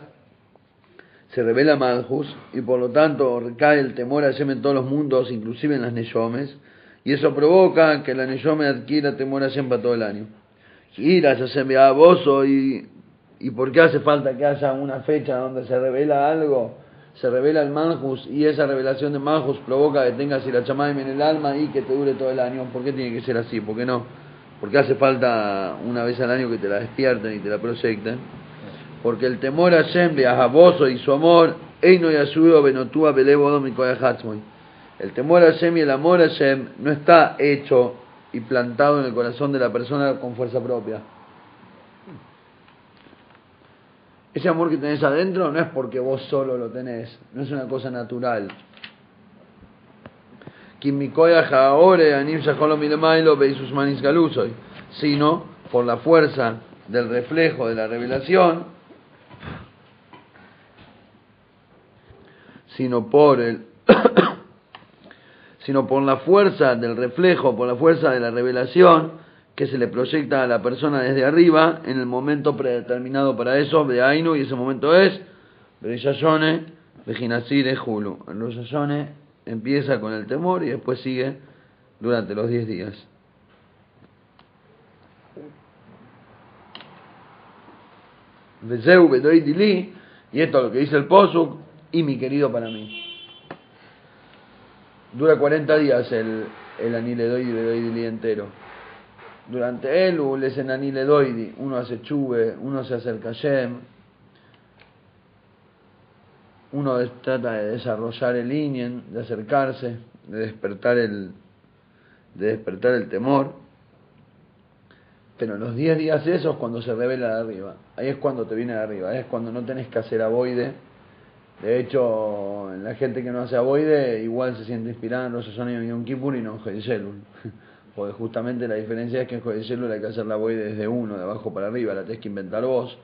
se revela Malhus y por lo tanto recae el temor a Hashem en todos los mundos, inclusive en las Neyomes, y eso provoca que la Neyome adquiera temor a para todo el año. Gira, ya se me bozo y, y por qué hace falta que haya una fecha donde se revela algo, se revela el Manjus y esa revelación de Manjus provoca que tengas Irachamaim en el alma y que te dure todo el año. ¿Por qué tiene que ser así? ¿Por qué no? Porque hace falta una vez al año que te la despierten y te la proyecten. Porque el temor a Hashem, bozo y su amor, Eino Yasuyo Benotúa Belebo Hatzmoy el temor a Hashem y el amor a Hashem no está hecho y plantado en el corazón de la persona con fuerza propia. Ese amor que tenés adentro no es porque vos solo lo tenés, no es una cosa natural. Sino por la fuerza del reflejo de la revelación, sino por el sino por la fuerza del reflejo, por la fuerza de la revelación que se le proyecta a la persona desde arriba en el momento predeterminado para eso, de Ainu, y ese momento es Berishayone, Bejinasire, Julu. El empieza con el temor y después sigue durante los 10 días. y esto es lo que dice el Posuk, y mi querido para mí. Dura 40 días el, el aniledoidi vedoidi entero. Durante Elul es en aniledoidi, uno hace chuve, uno se acerca a Shem, uno trata de desarrollar el inyen, de acercarse, de despertar el, de despertar el temor. Pero los 10 días esos cuando se revela de arriba. Ahí es cuando te viene de arriba, ahí es cuando no tenés que hacer aboide. De hecho, la gente que no hace aboide igual se siente inspirada en Rosh Hashanah y Yom Kippur y no en Jodeselul. Porque justamente la diferencia es que en Jodeselul hay que hacer la aboide desde uno, de abajo para arriba, la tenés que inventar vos.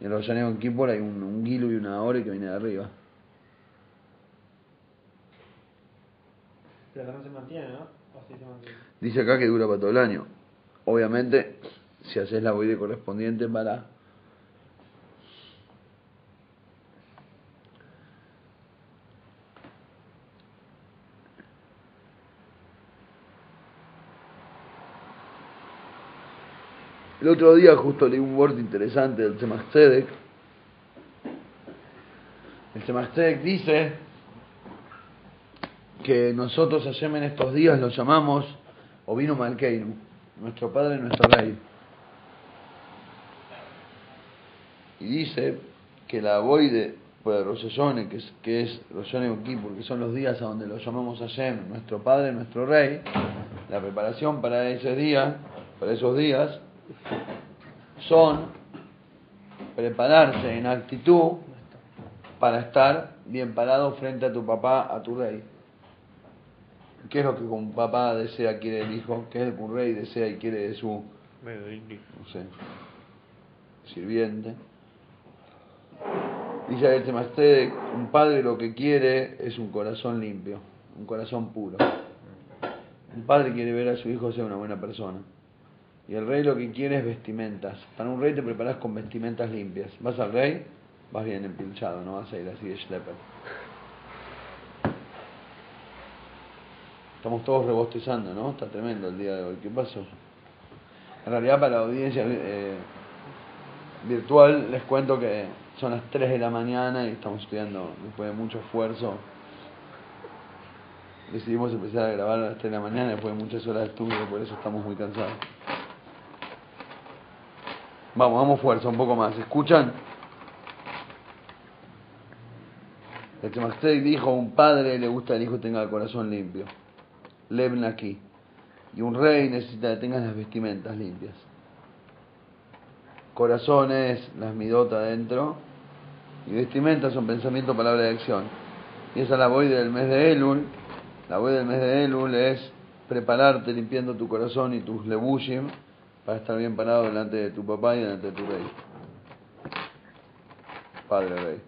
Y en Rosh Hashanah y Yom Kippur hay un, un gilu y una ore que viene de arriba. Pero no se mantiene, ¿no? O sí se mantiene. Dice acá que dura para todo el año. Obviamente, si haces la aboide correspondiente para El otro día justo leí un word interesante del Tzemach. El Tzemach dice que nosotros Hashem en estos días lo llamamos Ovino Malkeinu, nuestro padre nuestro rey. Y dice que la boide por Rosh Hashanah, que es, que es Rosh Hashanah y Yom Kippur, que son los días a donde lo llamamos Hashem, nuestro padre nuestro rey, la preparación para ese día, para esos días, son prepararse en actitud para estar bien parado frente a tu papá, a tu rey. ¿Qué es lo que un papá desea, quiere el hijo? ¿Qué es lo que un rey desea y quiere de su, no sé, sirviente? Dice el Tzemach-Tzedek, un padre lo que quiere es un corazón limpio, un corazón puro. Un padre quiere ver a su hijo ser una buena persona. Y el rey lo que quiere es vestimentas. Para un rey te preparas con vestimentas limpias. Vas al rey, vas bien empilchado, no vas a ir así de schlepper. Estamos todos rebostezando, ¿no? Está tremendo el día de hoy. ¿Qué pasó? En realidad para la audiencia eh, virtual les cuento que son las 3 de la mañana y estamos estudiando después de mucho esfuerzo. Decidimos empezar a grabar a las 3 de la mañana después de muchas horas de estudio, por eso estamos muy cansados. Vamos, vamos fuerza, un poco más. ¿Escuchan? El Tzemach-Tzedek dijo, un padre le gusta al hijo tenga el corazón limpio. Lebna aquí. Y un rey necesita que tengas las vestimentas limpias. Corazones, las midota adentro. Y vestimentas son pensamiento, palabra y acción. Y esa es la voy del mes de Elul. La voy del mes de Elul es prepararte limpiando tu corazón y tus lebushim para estar bien parado delante de tu papá y delante de tu rey. Padre rey.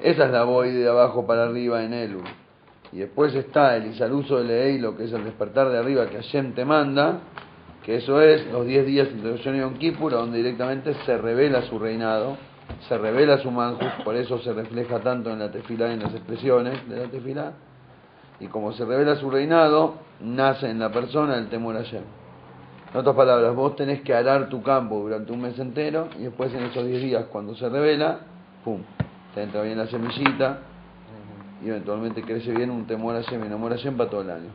Esa es la voy de abajo para arriba en Elul. Y después está el Isaluso de Leilo, que es el despertar de arriba que Hashem te manda, que eso es los 10 días de Hashanah y Yom donde directamente se revela su reinado, se revela su manjus, por eso se refleja tanto en la tefilá y en las expresiones de la tefilá. Y como se revela su reinado, nace en la persona el temor a Hashem. En otras palabras, vos tenés que arar tu campo durante un mes entero y después en esos 10 días, cuando se revela, ¡pum! Te entra bien la semillita y eventualmente crece bien un temor a Hashem y un amor a Hashem para todo el año.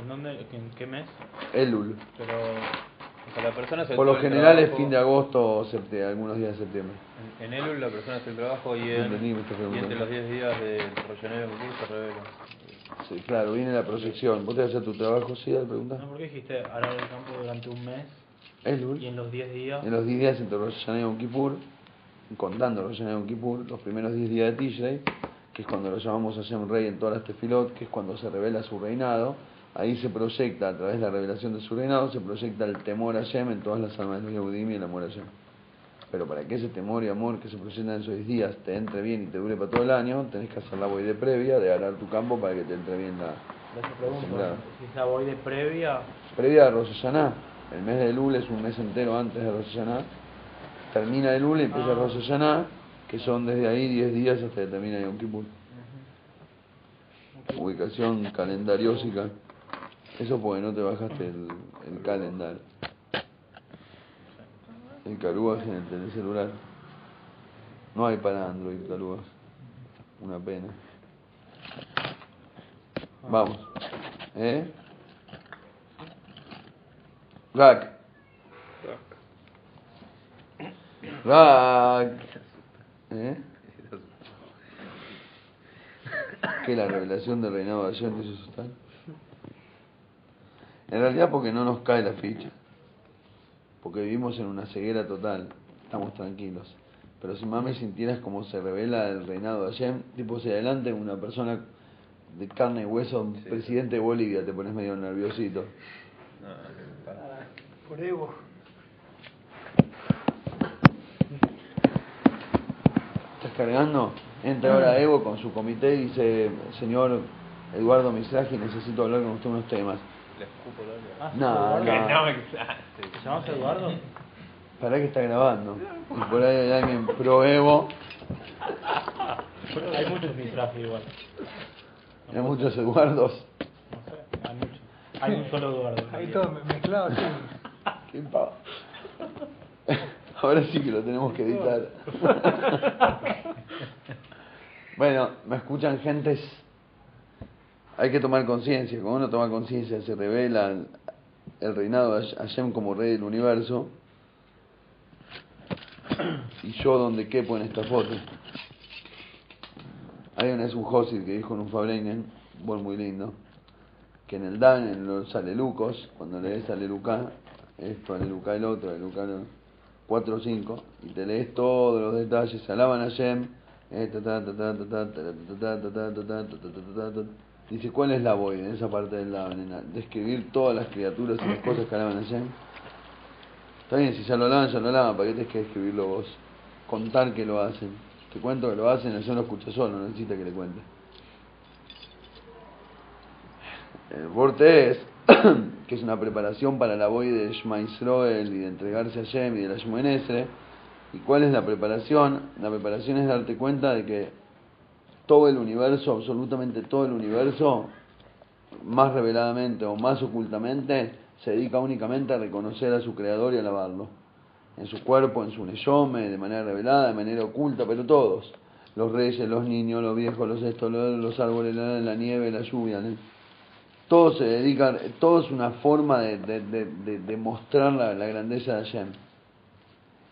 ¿En dónde? ¿En qué mes? Elul. Pero o sea, la persona Por lo el general es fin de agosto o septiembre, algunos días de septiembre. En, en Elul la persona hace el trabajo y, en- y entre los 10 días de Rollonero se revela. Sí, claro, viene la proyección. ¿Vos te vas a hacer tu trabajo, sí, al preguntar? No, ¿por qué dijiste el campo durante un mes Elul. y en los 10 días? En los 10 días entre Rosh Hashanah y Yom Kippur, contando Rosh Hashanah y Yom Kippur, los primeros 10 días de Tishrei, que es cuando lo llamamos Hashem Rey en todas las tefilot, que es cuando se revela su reinado, ahí se proyecta, a través de la revelación de su reinado, se proyecta el temor a Hashem en todas las almas de los Yehudim y el amor a Hashem. Pero para que ese temor y amor que se proyecta en esos 10 días te entre bien y te dure para todo el año, tenés que hacer la de previa de arar tu campo para que te entre bien la, Claro. si es la voy de previa, previa a Rosh Hashanah. El mes de Elul es un mes entero antes de Rosh Hashanah. Termina Elul y empieza Ah. Rosh Hashanah, que son desde ahí 10 días hasta que termina Yom Kippur. Ubicación calendariósica. Eso porque no te bajaste el, el calendar. El Caruas en el, en el celular. No hay para Android Caruas. Una pena. Vamos. ¿Eh? Rack. Rack. ¿Eh? ¿Qué la revelación del reinado de Hashem te hizo? En realidad porque no nos cae la ficha. Porque vivimos en una ceguera total. Estamos tranquilos. Pero si mami sintieras como se revela el reinado de Hashem, tipo si adelante una persona de carne y hueso, un presidente de Bolivia, te pones medio nerviosito. No, para. Por Evo. ¿Estás cargando? Entra ahora Evo con su comité y dice, señor Eduardo Misraji, necesito hablar con usted unos temas. Le escupo. Ah, No, Eduardo. no. No, exacto. ¿Te llamas Eduardo? ¿Para que está grabando? Y por ahí hay alguien pro Evo, Hay muchos Mizrahi igual. hay muchos Eduardos. No sé, hay muchos. Hay un solo Eduardo. Ahí todo me- mezclado así. Qué pavo. Ahora sí que lo tenemos que editar. bueno, me escuchan gentes. Hay que tomar conciencia. Cuando uno toma conciencia, se revela el, reinado de Hashem como rey del universo. Y yo donde quepo en esta foto. Hay un Josid que dijo en un Fabreinen, bueno, muy lindo, que en el Dan, en los alelucos, cuando lees alelucá, esto, alelucá el otro, alelucá el 4 o 5, y te lees todos los detalles, alaban a Shem, dice, ¿cuál es la voy en esa parte del Dan? En describir todas las criaturas y las cosas que alaban a Shem. Está bien, si ya lo alaban, ya lo alaban, ¿para qué tienes que escribirlo vos? Contar que lo hacen. Te cuento que lo hacen, el lo escucha solo, no necesita que le cuente. El Borte es, que es una preparación para la voy de Shema y de entregarse a Shem y de la Shmoenesre. ¿Y cuál es la preparación? La preparación es darte cuenta de que todo el universo, absolutamente todo el universo, más reveladamente o más ocultamente, se dedica únicamente a reconocer a su creador y alabarlo. En su cuerpo, en su neyome, de manera revelada, de manera oculta, pero todos. Los reyes, los niños, los viejos, los estos, los, árboles, la, nieve, la lluvia. ¿no? Todos se dedican, todo es una forma de, de, de, de, mostrar la, la, grandeza de Hashem.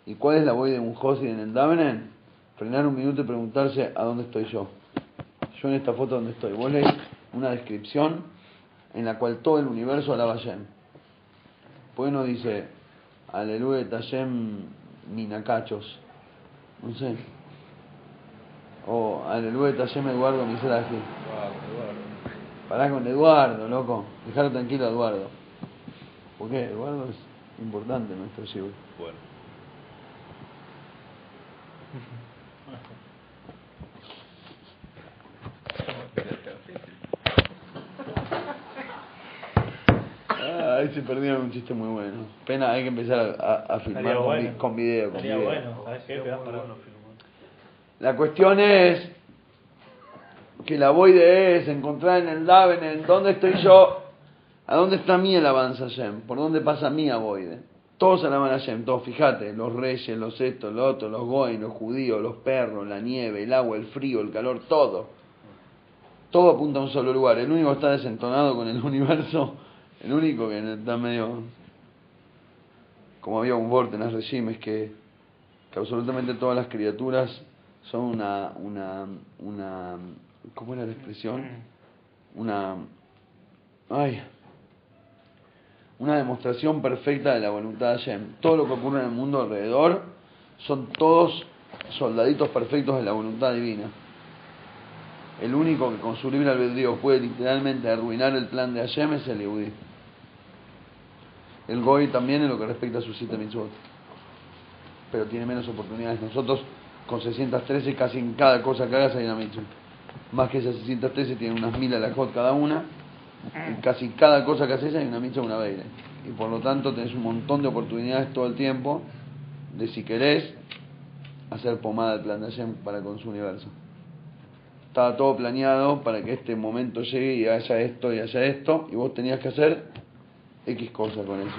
¿Y cuál es la voy de un Josid en el Davenen? Frenar un minuto y preguntarse a dónde estoy yo. Yo en esta foto donde estoy. Vos lees una descripción en la cual todo el universo alaba a Hashem. Pues no dice, aleluya Tashem Minacachos. No sé. O aleluya Tashem Eduardo Eduardo. Pará con Eduardo, loco. Dejalo tranquilo a Eduardo. ¿Por qué? Eduardo es importante en nuestro Shibur. Bueno. Ay, se perdieron un chiste muy bueno. Pena, hay que empezar a, a- a filmar con, bueno. vi- con video. Con video. bueno, ¿sabes qué? La cuestión es que la voide es encontrar en el Daven, en dónde estoy yo, a dónde está mi alabanza Hashem, por dónde pasa mi voide. Todos alaban a Hashem, todos, fíjate, los reyes, los estos, los otros, los goy, los judíos, los perros, la nieve, el agua, el frío, el calor, todo. Todo apunta a un solo lugar. El único que está desentonado con el universo, el único que está medio... Como había un vorte en los regímenes que, que absolutamente todas las criaturas son una, una, una, ¿cómo era la expresión? Una, ay, una demostración perfecta de la voluntad de Hashem. Todo lo que ocurre en el mundo alrededor son todos soldaditos perfectos de la voluntad divina. El único que con su libre albedrío puede literalmente arruinar el plan de Hashem es el Yehudi. El Goy también en lo que respecta a sus siete mitzvot. Pero tiene menos oportunidades. Nosotros con 613 casi en cada cosa que hagas hay una mitzvah. Más que esas 613 tienen unas mil alajot cada una. En casi cada cosa que haces hay una mitzvah, una beire. Y por lo tanto tenés un montón de oportunidades todo el tiempo de si querés hacer pomada plan de Hashem para con su universo. Estaba todo planeado para que este momento llegue y haya esto y haya esto, y vos tenías que hacer X cosas con eso.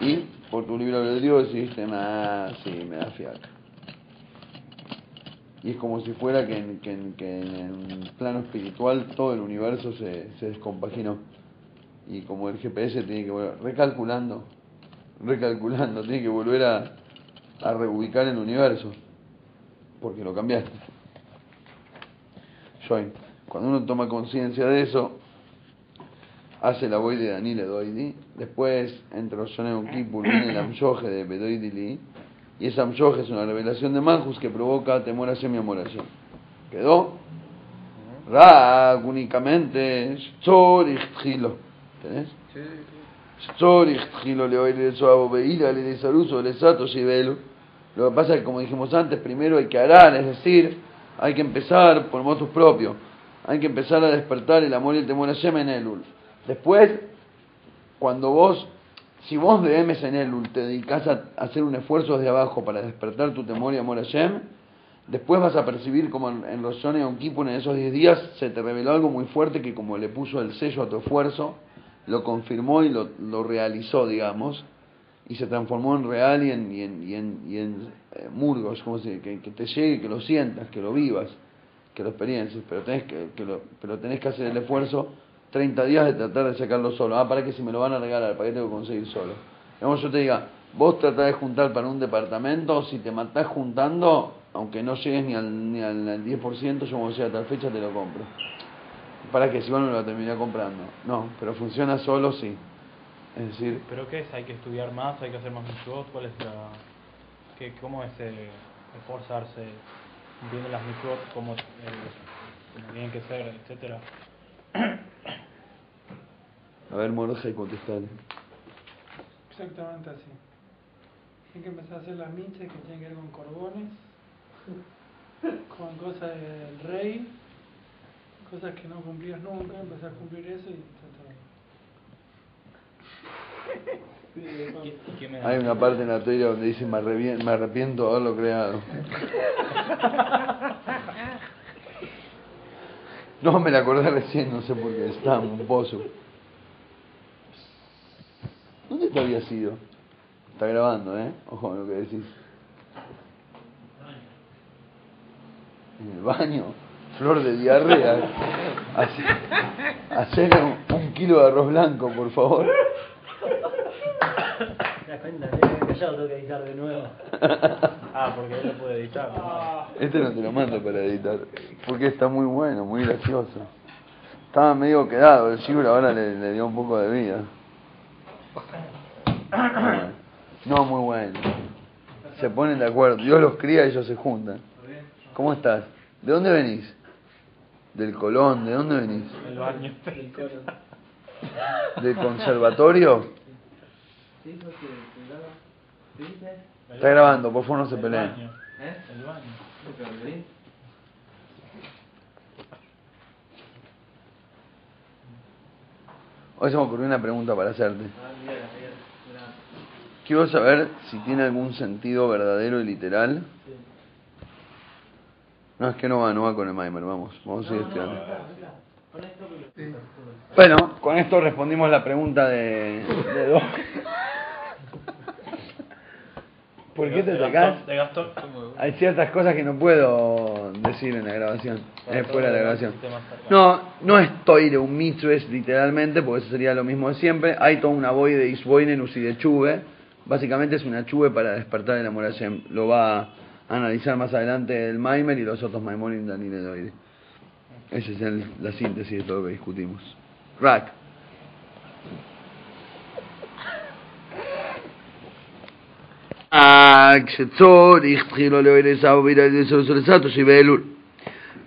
Y por tu libre albedrío decidiste, ah, sí, me da fiaca. y es como si fuera que en, que en- que en plano espiritual todo el universo se, se descompaginó. Y como el GPS tiene que volver, recalculando, recalculando, tiene que volver a, a reubicar el universo, porque lo cambiaste. Join. Cuando uno toma conciencia de eso, hace la voy de Daniel Edoidi, después entre los Yonem Kippur viene el Amshoje de Bedoidi Li, y ese Amshoje es una revelación de Malchus que provoca temor a Hashem y amor a Hashem. ¿Quedó? Rak, únicamente, Shorich Tchilo. ¿Tenés? Tchilo le oire suavo veila, le desaruso, le sato shivelu. Lo que pasa es que, como dijimos antes, primero hay que arar, es decir, hay que empezar por motus propio. Hay que empezar a despertar el amor y el temor a Hashem en Elul. Después, cuando vos, si vos de en te dedicas a hacer un esfuerzo desde abajo para despertar tu temor y amor a Hashem, después vas a percibir como en, en los Kippur en esos 10 días se te reveló algo muy fuerte que como le puso el sello a tu esfuerzo, lo confirmó y lo, lo realizó, digamos, y se transformó en real y en, y en, y en, y en, eh, murgos, como se, que, que te llegue, que lo sientas, que lo vivas, que lo experiencies, pero tenés que, que lo, pero tenés que hacer el esfuerzo 30 días de tratar de sacarlo solo. Ah, para que si me lo van a regalar, para que tengo que conseguir solo. Digamos, yo te diga, vos tratás de juntar para un departamento, si te matás juntando, aunque no llegues ni al, ni al, al 10%, yo como sea a tal fecha te lo compro. Para que si vos no lo terminé comprando. No, pero funciona solo, sí. Es decir, ¿Pero qué es? ¿Hay que estudiar más? ¿Hay que hacer más mitzvot? ¿Cuál es la...? ¿Qué, ¿Cómo es eh, esforzarse? ¿Viendo las mitzvot como, eh, como tienen que ser, etcétera? A ver, Moroja y contestale. Exactamente así. Hay que empezar a hacer las miches que tienen que ver con corbones, con cosas del rey, cosas que no cumplías nunca, empezar a cumplir eso y está todo. ¿Qué- qué me- Hay una parte en la teoría donde dice me, me arrepiento de haberlo creado. No, me la acordé recién, no sé por qué, estaba en un pozo. ¿Dónde te había sido? Está grabando, ¿eh? Ojo con lo que decís. En el baño, flor de diarrea. Hace- Hacer un, un kilo de arroz blanco, por favor. ¿Te das cuenta? Tengo que editar de nuevo. Ah, porque él lo puede editar. ¿no? Este no te lo mando para editar, porque está muy bueno, muy gracioso. Estaba medio quedado, el Shibur ahora le, le dio un poco de vida. No, muy bueno. Se ponen de acuerdo, Dios los cría y ellos se juntan. ¿Cómo estás? ¿De dónde venís? Del Colón, ¿de dónde venís? El baño. ¿Del conservatorio? Está grabando, por favor no se El peleen. baño. El baño. Hoy se me ocurrió una pregunta para hacerte. Quiero saber si tiene algún sentido verdadero y literal. No, es que no va, no va con el Maimer, vamos, vamos a seguir estudiando. Bueno, con esto respondimos la pregunta de, de Do. ¿Por qué te De De Gastón. Hay ciertas cosas que no puedo decir en la grabación, eh, fuera de la grabación. No, no es toire un mitzvah literalmente, porque eso sería lo mismo de siempre. Hay toda una boy de Isboinenus y de Chuve. Básicamente es una Chuve para despertar el amor a Hashem. Lo va a analizar más adelante el Maimer y los otros Maimonim Daniel Edoide. Esa es el- la síntesis de todo lo que discutimos. Rack. כשצורך תחילו לאוהל עשיו וידע לסולסתו שבאלול.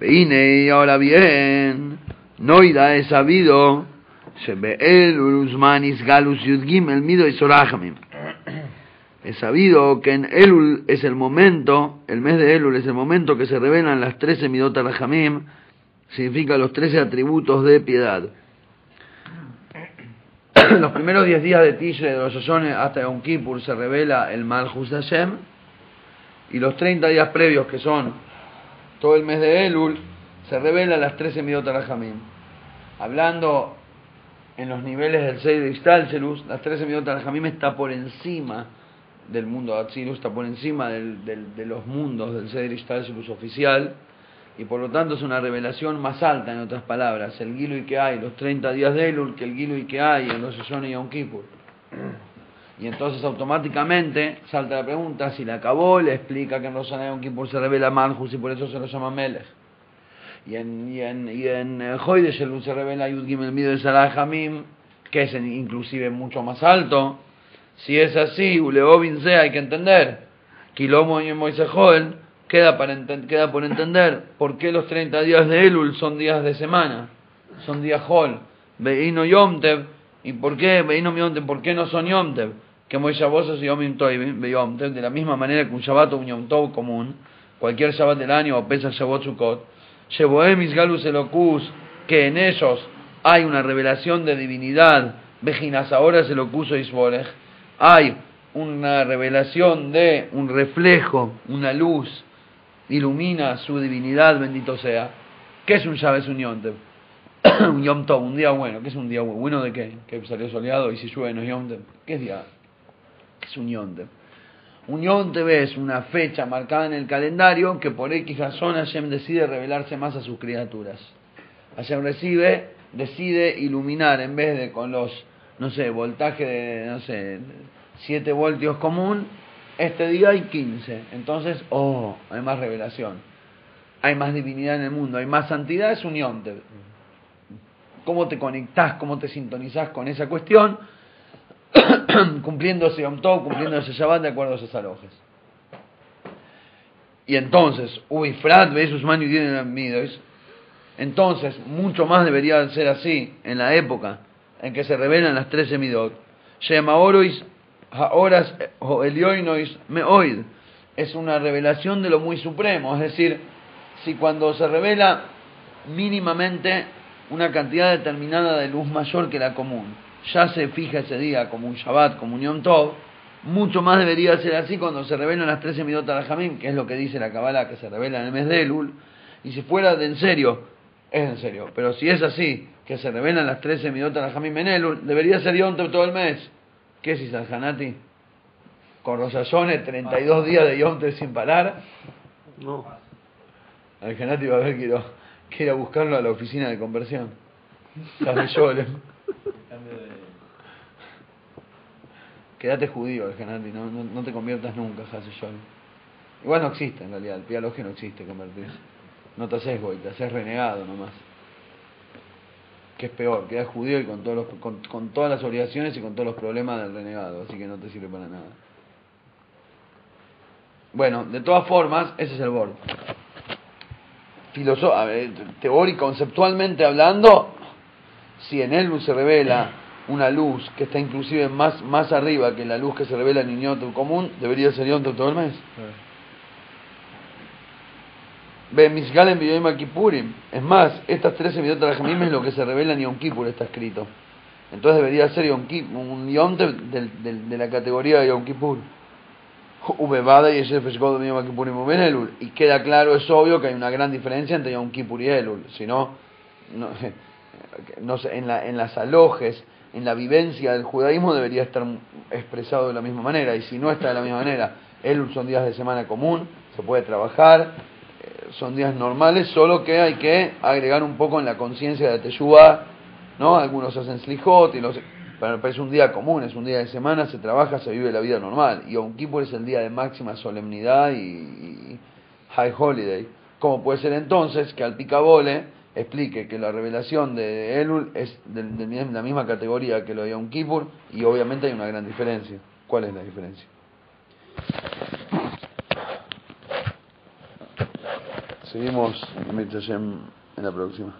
והנה ahora bien, noida es sabido שבאלול uzman isgalus yud el mido y sorajamim. Es sabido que en Elul es el momento, el mes de Elul es el momento que se revelan las 13 midot Rahamim, significa los 13 atributos de piedad. los primeros 10 días de Tishrei de los Yoyones hasta Yom Kippur se revela el Malchus de Hashem, y los 30 días previos que son todo el mes de Elul, se revela las 13 midot Rahamim. Hablando en los niveles del 6 de Istalcelus, las 13 midot Rahamim está por encima del mundo de está por encima del, del- de los mundos del Seder Ishtalshelus oficial, y por lo tanto es una revelación más alta, en otras palabras, el Gilui que hay, los 30 días de Elul, que el Gilui que hay en los y Yom Kippur. Y entonces automáticamente salta la pregunta, si la acabó, le explica que en Rosana y Yom Kippur se revela Malchus y por eso se lo llama Melech. Y en, y en, y en eh, Hoyde Elul se revela Yud Gimel Mido Hamim, que es inclusive mucho más alto. Si es así, Uleobin se hay que entender. Kilomo y Moisés Joel, queda, para queda por entender por qué los 30 días de Elul son días de semana, son días Hol. Veino Yomtev, ¿y por qué Veino Yomtev? ¿Por qué no son Yomtev? Que Moisés y Yomim Toivim, Yomtev, de la misma manera que un Shabbat o un Yom Tov común, cualquier Shabbat del año o Pesach Shabbat Sukkot, Sheboem Isgalus Elokus, que en ellos hay una revelación de divinidad, Vejinas ahora es Elokus o Isbolech, hay una revelación de un reflejo, una luz, ilumina su divinidad, bendito sea. ¿Qué es un Shabbat? Un Yom Tov. un Yom un día bueno. ¿Qué es un día bueno? ¿Bueno de qué? Que salió soleado y si llueve no es Yom. ¿Qué es día? ¿Qué es un Yom Tov? Un Yom es una fecha marcada en el calendario que por X razón Hashem decide revelarse más a sus criaturas. Hashem recibe, decide iluminar en vez de con los, no sé, voltaje de, no sé, 7 voltios común, este día hay 15. Entonces, oh, hay más revelación. Hay más divinidad en el mundo, hay más santidad, es un Yom Tov. ¿Cómo te conectás, cómo te sintonizás con esa cuestión? cumpliendo ese Yom cumpliendo ese Shabbat de acuerdo a esos alojes. Y entonces, uy, Frat, Besus Manu y entonces, mucho más debería ser así en la época en que se revelan las 13 midot. Shema orois, haoras, elioinois, meoid. Es una revelación de lo muy supremo. Es decir, si cuando se revela mínimamente una cantidad determinada de luz mayor que la común, ya se fija ese día como un Shabbat, como un Yom Tov, mucho más debería ser así cuando se revelan las 13 midot Jamim, que es lo que dice la Kabbalah, que se revela en el mes de Elul. Y si fuera de en serio, es en serio. Pero si es así, que se revelan las 13 midot Jamim en Elul, debería ser Yom Tov todo el mes. ¿Qué es Hanati? Con Rosayones, 32 días de Yom sin parar. No. Al Hanati va a ver que ir, a, que ir a buscarlo a la oficina de conversión. De. Quédate judío, el Hanati, no, no, no te conviertas nunca, Sholem. Igual no existe en realidad, el pialoje no existe convertirse. No te haces goy, te haces renegado nomás. Que es peor, quedas judío y con, todos los, con, todas las obligaciones y con todos los problemas del renegado, así que no te sirve para nada. Bueno, de todas formas, ese es el borde. Teórico, conceptualmente hablando, si en él se revela una luz que está inclusive más, más arriba que la luz que se revela en Yom común, debería ser Yom Tov todo el mes. Ve Misgal en Yoyim Kippurim. Es más, estas 13 midot Rajamim es lo que se revela en Yom Kippur, está escrito. Entonces debería ser Yom Kippur, un Yom Tov del- del- de la categoría de Yom Kippur. Ubevada y Eshgod de Yom Uben Elul. Y queda claro, es obvio que hay una gran diferencia entre Yom Kippur y Elul. Si no, no, sé, en, la, en las alojes, en la vivencia del judaísmo debería estar expresado de la misma manera. Y si no está de la misma manera, Elul son días de semana común, se puede trabajar, son días normales, solo que hay que agregar un poco en la conciencia de Teshuvah, ¿no? Algunos hacen slijot y los... Pero es un día común, es un día de semana, se trabaja, se vive la vida normal. Y Yom Kippur es el día de máxima solemnidad y, high holiday. ¿Cómo puede ser entonces que al picabole explique que la revelación de Elul es de, de la misma categoría que lo de Yom Kippur y obviamente hay una gran diferencia? ¿Cuál es la diferencia? Seguimos en la próxima.